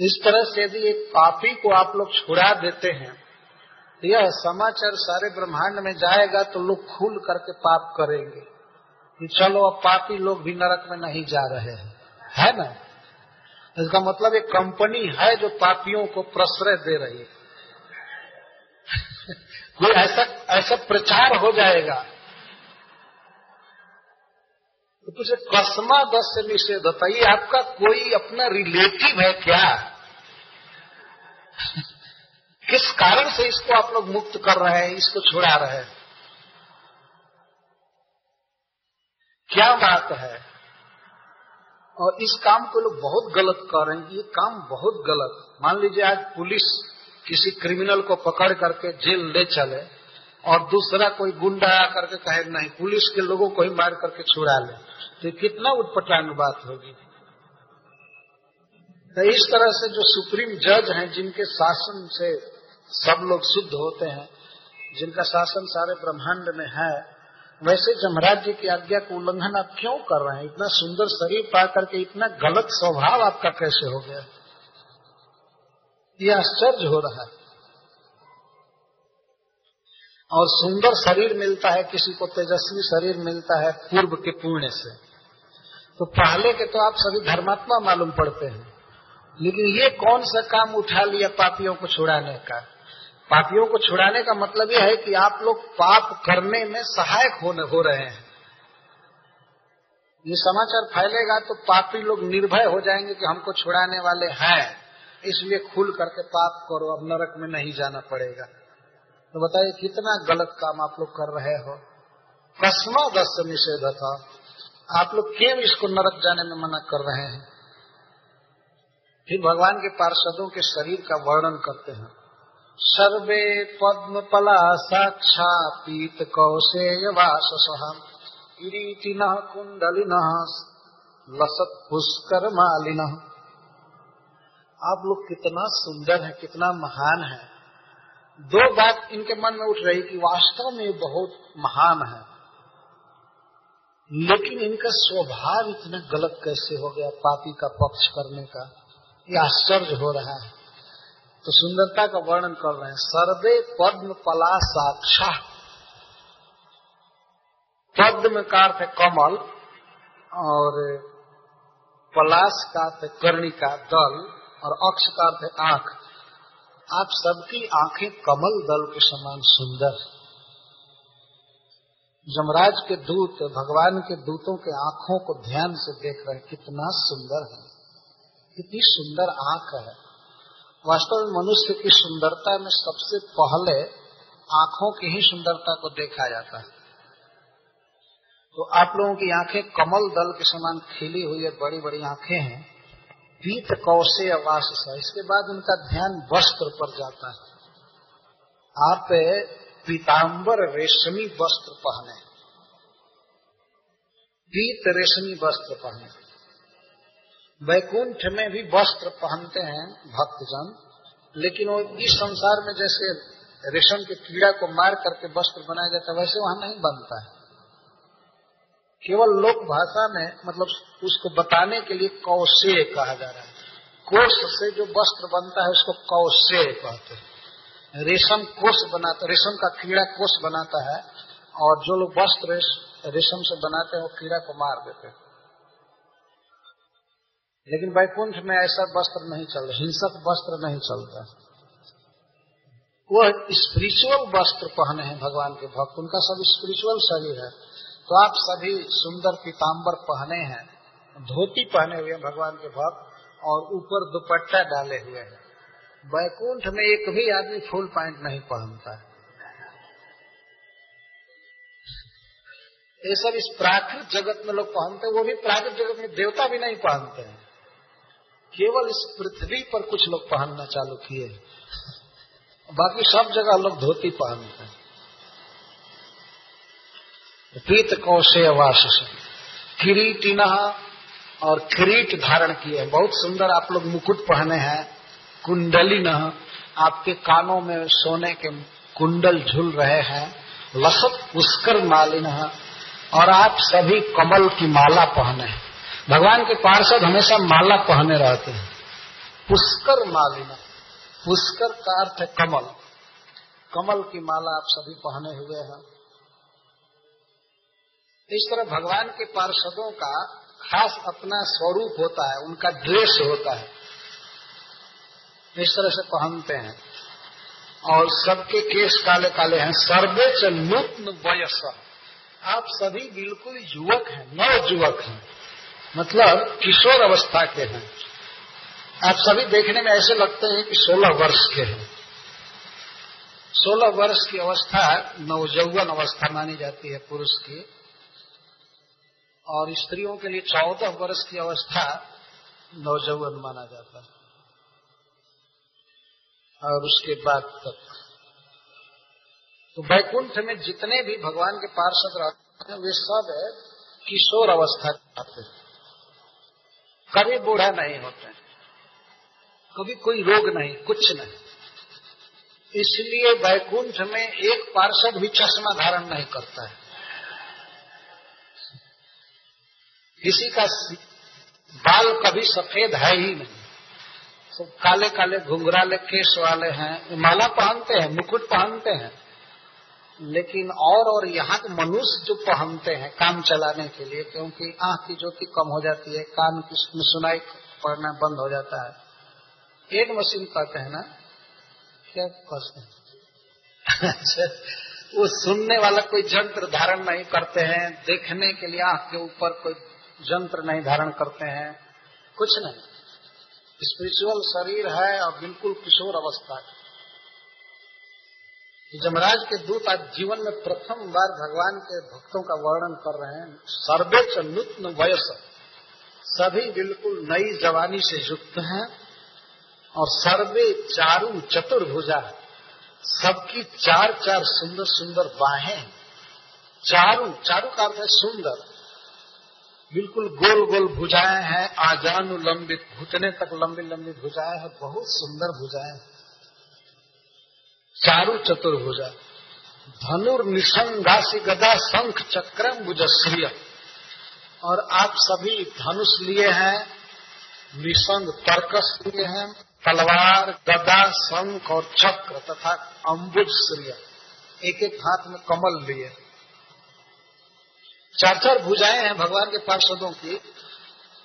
इस तरह से यदि एक पापी को आप लोग छुड़ा देते हैं यह समाचार सारे ब्रह्मांड में जाएगा तो लोग खुल करके पाप करेंगे कि चलो अब पापी लोग भी नरक में नहीं जा रहे हैं। है ना? इसका मतलब एक कंपनी है जो पापियों को प्रश्रय दे रही है। कोई ऐसा ऐसा प्रचार हो जाएगा तो कसमा दस से निषेध होता ये आपका कोई अपना रिलेटिव है क्या? किस कारण से इसको आप लोग मुक्त कर रहे हैं, इसको छुड़ा रहे हैं? क्या बात है? और इस काम को लोग बहुत गलत कर रहे हैं, ये काम बहुत गलत। मान लीजिए आज पुलिस किसी क्रिमिनल को पकड़ करके जेल ले चले और दूसरा कोई गुंडा आकर के कहे, नहीं, पुलिस के लोगों को ही मार करके छुड़ा ले। तो कितना उठपटांग बात होगी? तो इस तरह से जो सुप्रीम जज हैं, जिनके शासन से सब लोग शुद्ध होते हैं, जिनका शासन सारे ब्रह्मांड में है, वैसे जमराज जी की आज्ञा का उल्लंघन आप क्यों कर रहे हैं? इतना सुंदर शरीर पा करके इतना गलत स्वभाव आपका कैसे हो गया? ये आश्चर्य हो रहा है। और सुंदर शरीर मिलता है, किसी को तेजस्वी शरीर मिलता है पूर्व के पुण्य से। तो पहले के तो आप सभी धर्मात्मा मालूम पड़ते हैं। लेकिन ये कौन सा काम उठा लिया पापियों को छुड़ाने का? पापियों को छुड़ाने का मतलब यह है कि आप लोग पाप करने में सहायक होने, हो रहे हैं। ये समाचार फैलेगा तो पापी लोग निर्भय हो जाएँगे कि हमको छुड़ाने वाले हैं। इसलिए खुल करके पाप करो, अब नरक में नहीं जाना पड़ेगा। तो बताइए, कितना गलत काम आप लोग कर रहे हो? कसमा दस निषेध था। आप लोग क्यों इसको नरक जाने में मना कर रहे हैं। फिर भगवान के पार्षदों के शरीर का वर्णन करते हैं। सर्वे पद्म पला साक्षा पीत कौशेय वास किरीटिन कुंडलिन लसत पुष्कर मालिन। आप लोग कितना सुंदर है, कितना महान है। दो बात इनके मन में उठ रही कि वास्तव में बहुत महान है। लेकिन इनका स्वभाव इतना गलत कैसे हो गया पापी का पक्ष करने का? यह आश्चर्य हो रहा है। तो सुंदरता का वर्णन कर रहे हैं। सर्वे पद्म पला साक्षा पद्म का अर्थ है कमल और पलाश का अर्थ कर्णिका दल और अक्ष का अर्थ है आँख। आप सबकी आँखें कमल दल के समान सुंदर जमराज के दूत, भगवान के दूतों के आँखों को ध्यान से देख रहे कितना सुंदर है। कितनी सुंदर आँख है। वास्तव में मनुष्य की सुंदरता में सबसे पहले आँखों की ही सुंदरता को देखा जाता है। तो आप लोगों की आँखें कमल दल के समान खिली हुई है बड़ी बड़ी आँखें हैं। पीत कौशे वास इसके बाद उनका ध्यान वस्त्र पर जाता है। आप पीताम्बर रेशमी वस्त्र पहने। पीत रेशमी वस्त्र पहने। वैकुंठ में भी वस्त्र पहनते हैं भक्तजन, लेकिन वो इस संसार में जैसे रेशम के कीड़ा को मार करके वस्त्र बनाया जाता है, वैसे वहाँ नहीं बनता है। केवल लोक भाषा में मतलब उसको बताने के लिए कौशे कहा जा रहा है। कोष से जो वस्त्र बनता है, उसको कौशे कहते हैं। रेशम कोष बनाता, रेशम का कीड़ा कोष बनाता है, और जो लोग वस्त्र रेशम से बनाते हैं, वो कीड़ा को मार देते हैं। लेकिन वैकुंठ में ऐसा वस्त्र नहीं चल हिंसक वस्त्र नहीं चलता वह स्पिरिचुअल वस्त्र पहने हैं भगवान के भक्त। उनका सब स्पिरिचुअल शरीर है। तो आप सभी सुंदर पीताम्बर पहने हैं, धोती पहने हुए हैं भगवान के भक्त, और ऊपर दुपट्टा डाले हुए हैं। बैकुंठ में एक भी आदमी फुल पैंट नहीं पहनता है। ये सब इस प्राकृत जगत में लोग पहनते हैं, वो भी प्राकृत जगत में देवता भी नहीं पहनते हैं। केवल इस पृथ्वी पर कुछ लोग पहनना चालू किए बाकी सब जगह लोग धोती पहनते हैं। पीत कौशे वास किरीटिन और किरीट धारण किए। बहुत सुंदर आप लोग मुकुट पहने हैं। कुंडली न आपके कानों में सोने के कुंडल झूल रहे हैं। लसत पुष्कर मालिन और आप सभी कमल की माला पहने हैं। भगवान के पार्षद हमेशा माला पहने रहते हैं। पुष्कर मालिन, पुष्कर का अर्थ है कमल। कमल की माला आप सभी पहने हुए हैं। इस तरह भगवान के पार्षदों का खास अपना स्वरूप होता है, उनका ड्रेस होता है। इस तरह से पहनते हैं। और सबके केस काले काले हैं। सर्वेच नूतन वयस आप सभी बिल्कुल युवक हैं नव युवक हैं। मतलब किशोर अवस्था के हैं। आप सभी देखने में ऐसे लगते हैं कि 16 वर्ष के हैं। 16 वर्ष की अवस्था नवजौवन अवस्था मानी जाती है पुरुष की। और स्त्रियों के लिए चौदह वर्ष की अवस्था नौजवान माना जाता है। और उसके बाद तक। तो वैकुंठ में जितने भी भगवान के पार्षद रहते हैं, वे सब किशोर अवस्था आते हैं। कभी बूढ़ा नहीं होते कभी कोई रोग नहीं, कुछ नहीं। इसलिए वैकुंठ में एक पार्षद भी चश्मा धारण नहीं करता है। किसी का बाल कभी सफ़ेद है ही नहीं। सब काले काले घुंघराले केस वाले हैं माला पहनते हैं, मुकुट पहनते हैं। लेकिन और और यहाँ के मनुष्य जो पहनते हैं काम चलाने के लिए, क्योंकि आँख की ज्योति कम हो जाती है, कान की सुनाई पड़ना बंद हो जाता है। एक मशीन कहते हैं ना क्या कहते हैं? वो सुनने वाला कोई जंत्र धारण नहीं करते हैं, देखने के लिए आँख के ऊपर कोई जंत्र नहीं धारण करते हैं, कुछ नहीं। स्पिरिचुअल शरीर है और बिल्कुल किशोर अवस्था है। जमराज के दूत आज जीवन में प्रथम बार भगवान के भक्तों का वर्णन कर रहे हैं सर्वे च नूतन वयस। सभी बिल्कुल नई जवानी से युक्त हैं और सर्वे चारू चतुर्भुजा सबकी चार चार सुंदर सुंदर बाहें चारू चारू का अर्थ है सुंदर। बिल्कुल गोल गोल भुजाएँ हैं आजानु लंबित घुटने तक लंबी लंबी भुजाएँ हैं, बहुत सुंदर भुजाएँ चारु चतुर्भुजा धनुर निशंगासी गदा, शंख चक्रम भुजश्रिय और आप सभी धनुष लिए हैं निशंग तर्कस लिए हैं, तलवार, गदा, शंख और चक्र तथा अम्बुज श्रिय एक एक हाथ में कमल लिए। चार चार चार भुजाएँ हैं भगवान के पार्षदों की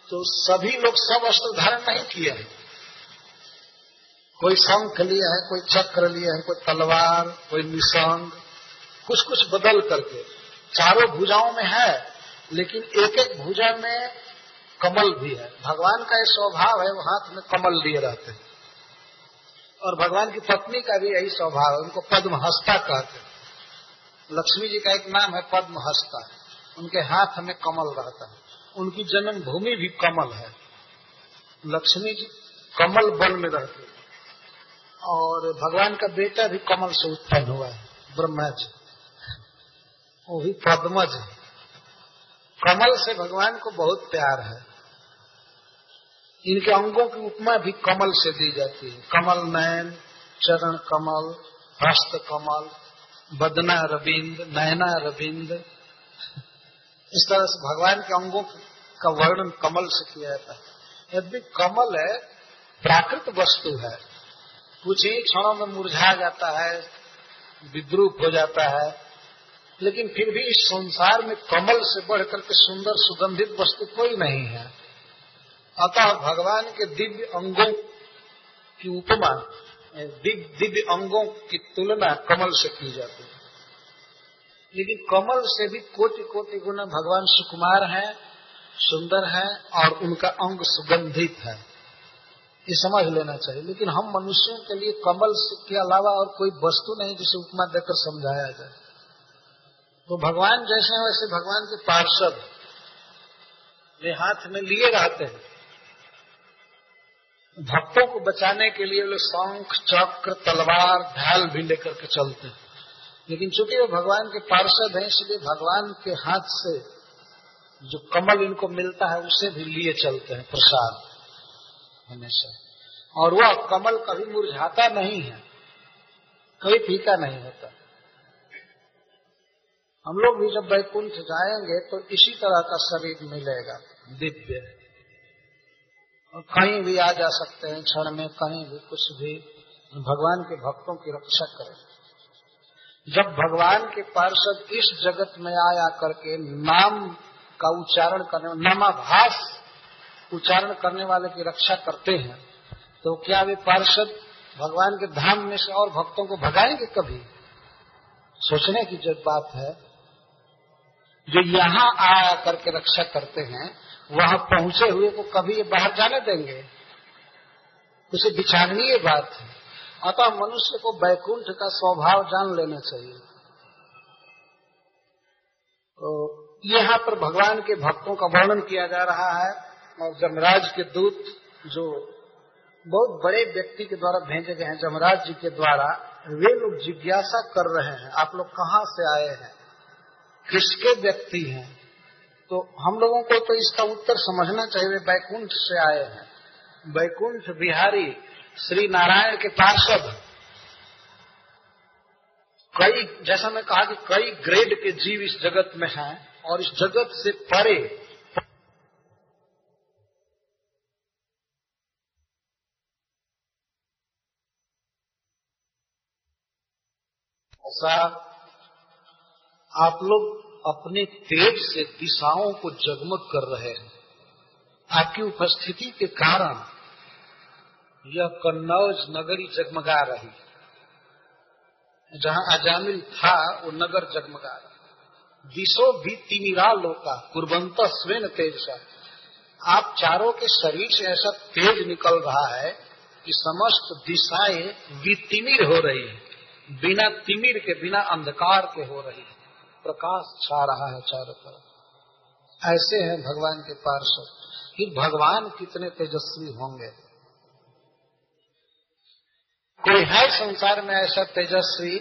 तो सभी लोग सब अस्त्र धारण नहीं किए हैं। कोई शंख लिए है, कोई चक्र लिए है, कोई तलवार, कोई निशंग कुछ कुछ बदल करके। चारों भुजाओं में है, लेकिन एक एक भुजा में कमल भी है। भगवान का ये स्वभाव है, वो हाथ में कमल लिए रहते हैं। और भगवान की पत्नी का भी यही स्वभाव है, उनको पद्म हस्ता कहते हैं। लक्ष्मी जी का एक नाम है पद्म हस्ता उनके हाथ में कमल रहता है। उनकी जन्म भूमि भी कमल है। लक्ष्मी जी कमल वन में रहते और भगवान का बेटा भी कमल से उत्पन्न हुआ है ब्रह्मा जी वो भी पद्मज है। कमल से भगवान को बहुत प्यार है। इनके अंगों की उपमा भी कमल से दी जाती है। कमल नयन, चरण कमल, हस्त कमल, बदना रविंद नयना रविंद इस तरह से भगवान के अंगों का वर्णन कमल से किया जाता है। यदि कमल है, प्राकृत वस्तु है। कुछ ही क्षणों में मुरझा जाता है, विद्रूप हो जाता है। लेकिन फिर भी इस संसार में कमल से बढ़कर के सुंदर सुगंधित वस्तु कोई नहीं है। अतः भगवान के दिव्य अंगों की उपमा दिव्य अंगों की तुलना कमल से की जाती है। लेकिन कमल से भी कोटि कोटि गुना भगवान सुकुमार हैं, सुंदर हैं और उनका अंग सुगंधित है। ये समझ लेना चाहिए। लेकिन हम मनुष्यों के लिए कमल के अलावा और कोई वस्तु नहीं जिसे उपमा देकर समझाया जाए। तो भगवान जैसे हैं, वैसे भगवान के पार्षद वे हाथ में लिए रहते हैं। भक्तों को बचाने के लिए वे शंख, चक्र, तलवार, ढाल भी लेकर के चलते हैं। लेकिन चूँकि वो भगवान के पार्षद हैं, इसलिए भगवान के हाथ से जो कमल इनको मिलता है, उसे भी लिए चलते हैं प्रसाद हमेशा। और वह कमल कभी मुरझाता नहीं है, कभी फीका नहीं होता। हम लोग भी जब वैकुंठ जाएँगे तो इसी तरह का शरीर मिलेगा, दिव्य। और कहीं भी आ जा सकते हैं, क्षण में कहीं भी कुछ भी, भगवान के भक्तों की रक्षा करें। जब भगवान के पार्षद इस जगत में आया करके नाम का उच्चारण करने, नामाभास उच्चारण करने वाले की रक्षा करते हैं तो क्या वे पार्षद भगवान के धाम में से और भक्तों को भगाएँगे कभी? सोचने की जो बात है, जो यहाँ आ करके रक्षा करते हैं, वहाँ पहुँचे हुए को कभी ये बाहर जाने देंगे? उसे विचारणीय बात है। अतः मनुष्य को बैकुंठ का स्वभाव जान लेना चाहिए। तो यहाँ पर भगवान के भक्तों का वर्णन किया जा रहा है और जमराज के दूत जो बहुत बड़े व्यक्ति के द्वारा भेजे गए हैं, जमराज जी के द्वारा, वे लोग जिज्ञासा कर रहे हैं, आप लोग कहाँ से आए हैं? किसके व्यक्ति हैं? तो हम लोगों को तो इसका उत्तर समझना चाहिए, वे बैकुंठ से आए हैं। बैकुंठ बिहारी श्री नारायण के पार्षद कई, जैसा मैं कहा कि कई ग्रेड के जीव इस जगत में हैं और इस जगत से परे। ऐसा आप लोग अपने तेज से दिशाओं को जगमग कर रहे हैं। आपकी उपस्थिति के कारण यह कन्नौज नगरी जगमगा रही। जहाँ अजामिल था, वो नगर जगमगा रहा। दिशो भी तिमिरा लोका कुर्बंत स्वेन तेज सा। आप चारों के शरीर से ऐसा तेज निकल रहा है कि समस्त दिशाएँ वितिमिर हो रही है। बिना तिमिर के, बिना अंधकार के हो रही है। प्रकाश छा रहा है चारों तरफ़। ऐसे हैं भगवान के पार्षद फिर भगवान कितने तेजस्वी होंगे? कोई है संसार में ऐसा तेजस्वी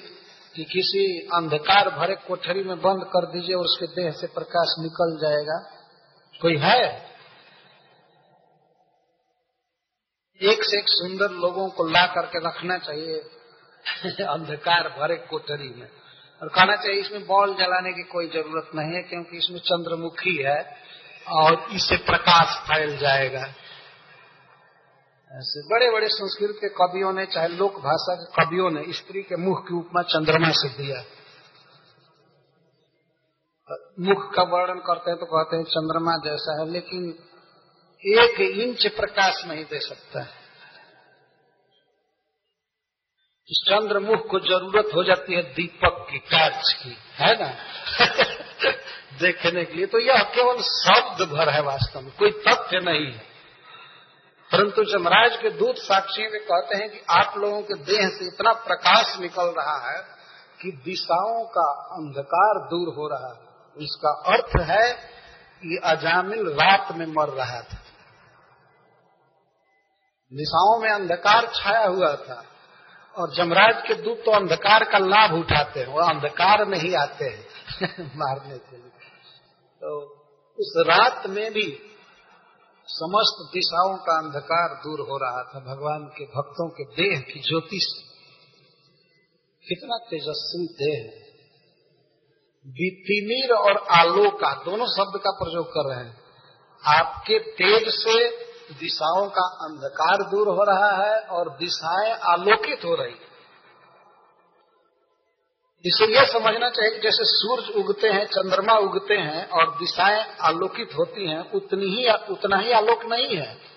कि किसी अंधकार भरे कोठरी में बंद कर दीजिए और उसके देह से प्रकाश निकल जाएगा? कोई है? एक से एक सुंदर लोगों को ला करके रखना चाहिए अंधकार भरे कोठरी में। और कहना चाहिए, इसमें बॉल जलाने की कोई ज़रूरत नहीं है, क्योंकि इसमें चंद्रमुखी है और इससे प्रकाश फैल जाएगा। ऐसे बड़े बड़े संस्कृत के कवियों ने, चाहे लोक भाषा के कवियों ने, स्त्री के मुख की उपमा चंद्रमा से दिया मुख का वर्णन करते हैं तो कहते हैं चंद्रमा जैसा है, लेकिन एक इंच प्रकाश नहीं दे सकता है। इस चंद्रमुख को ज़रूरत हो जाती है दीपक की, कांच की, है ना? देखने के लिए तो यह केवल शब्द भर है वास्तव में, कोई तथ्य नहीं है। परंतु जमराज के दूत साक्षी में कहते हैं कि आप लोगों के देह से इतना प्रकाश निकल रहा है कि दिशाओं का अंधकार दूर हो रहा है। इसका अर्थ है कि अजामिल रात में मर रहा था। दिशाओं में अंधकार छाया हुआ था और जमराज के दूत तो अंधकार का लाभ उठाते हैं, वो अंधकार में ही आते हैं मारने के लिए। तो उस रात में भी समस्त दिशाओं का अंधकार दूर हो रहा था, भगवान के भक्तों के देह की ज्योति से। कितना तेजस्वी देह है। वितिमिर और आलोका दोनों शब्द का प्रयोग कर रहे हैं। आपके तेज से दिशाओं का अंधकार दूर हो रहा है और दिशाएँ आलोकित हो रही इसे यह समझना चाहिए जैसे सूर्य उगते हैं, चंद्रमा उगते हैं और दिशाएँ आलोकित होती हैं, उतनी ही उतना ही आलोक नहीं है।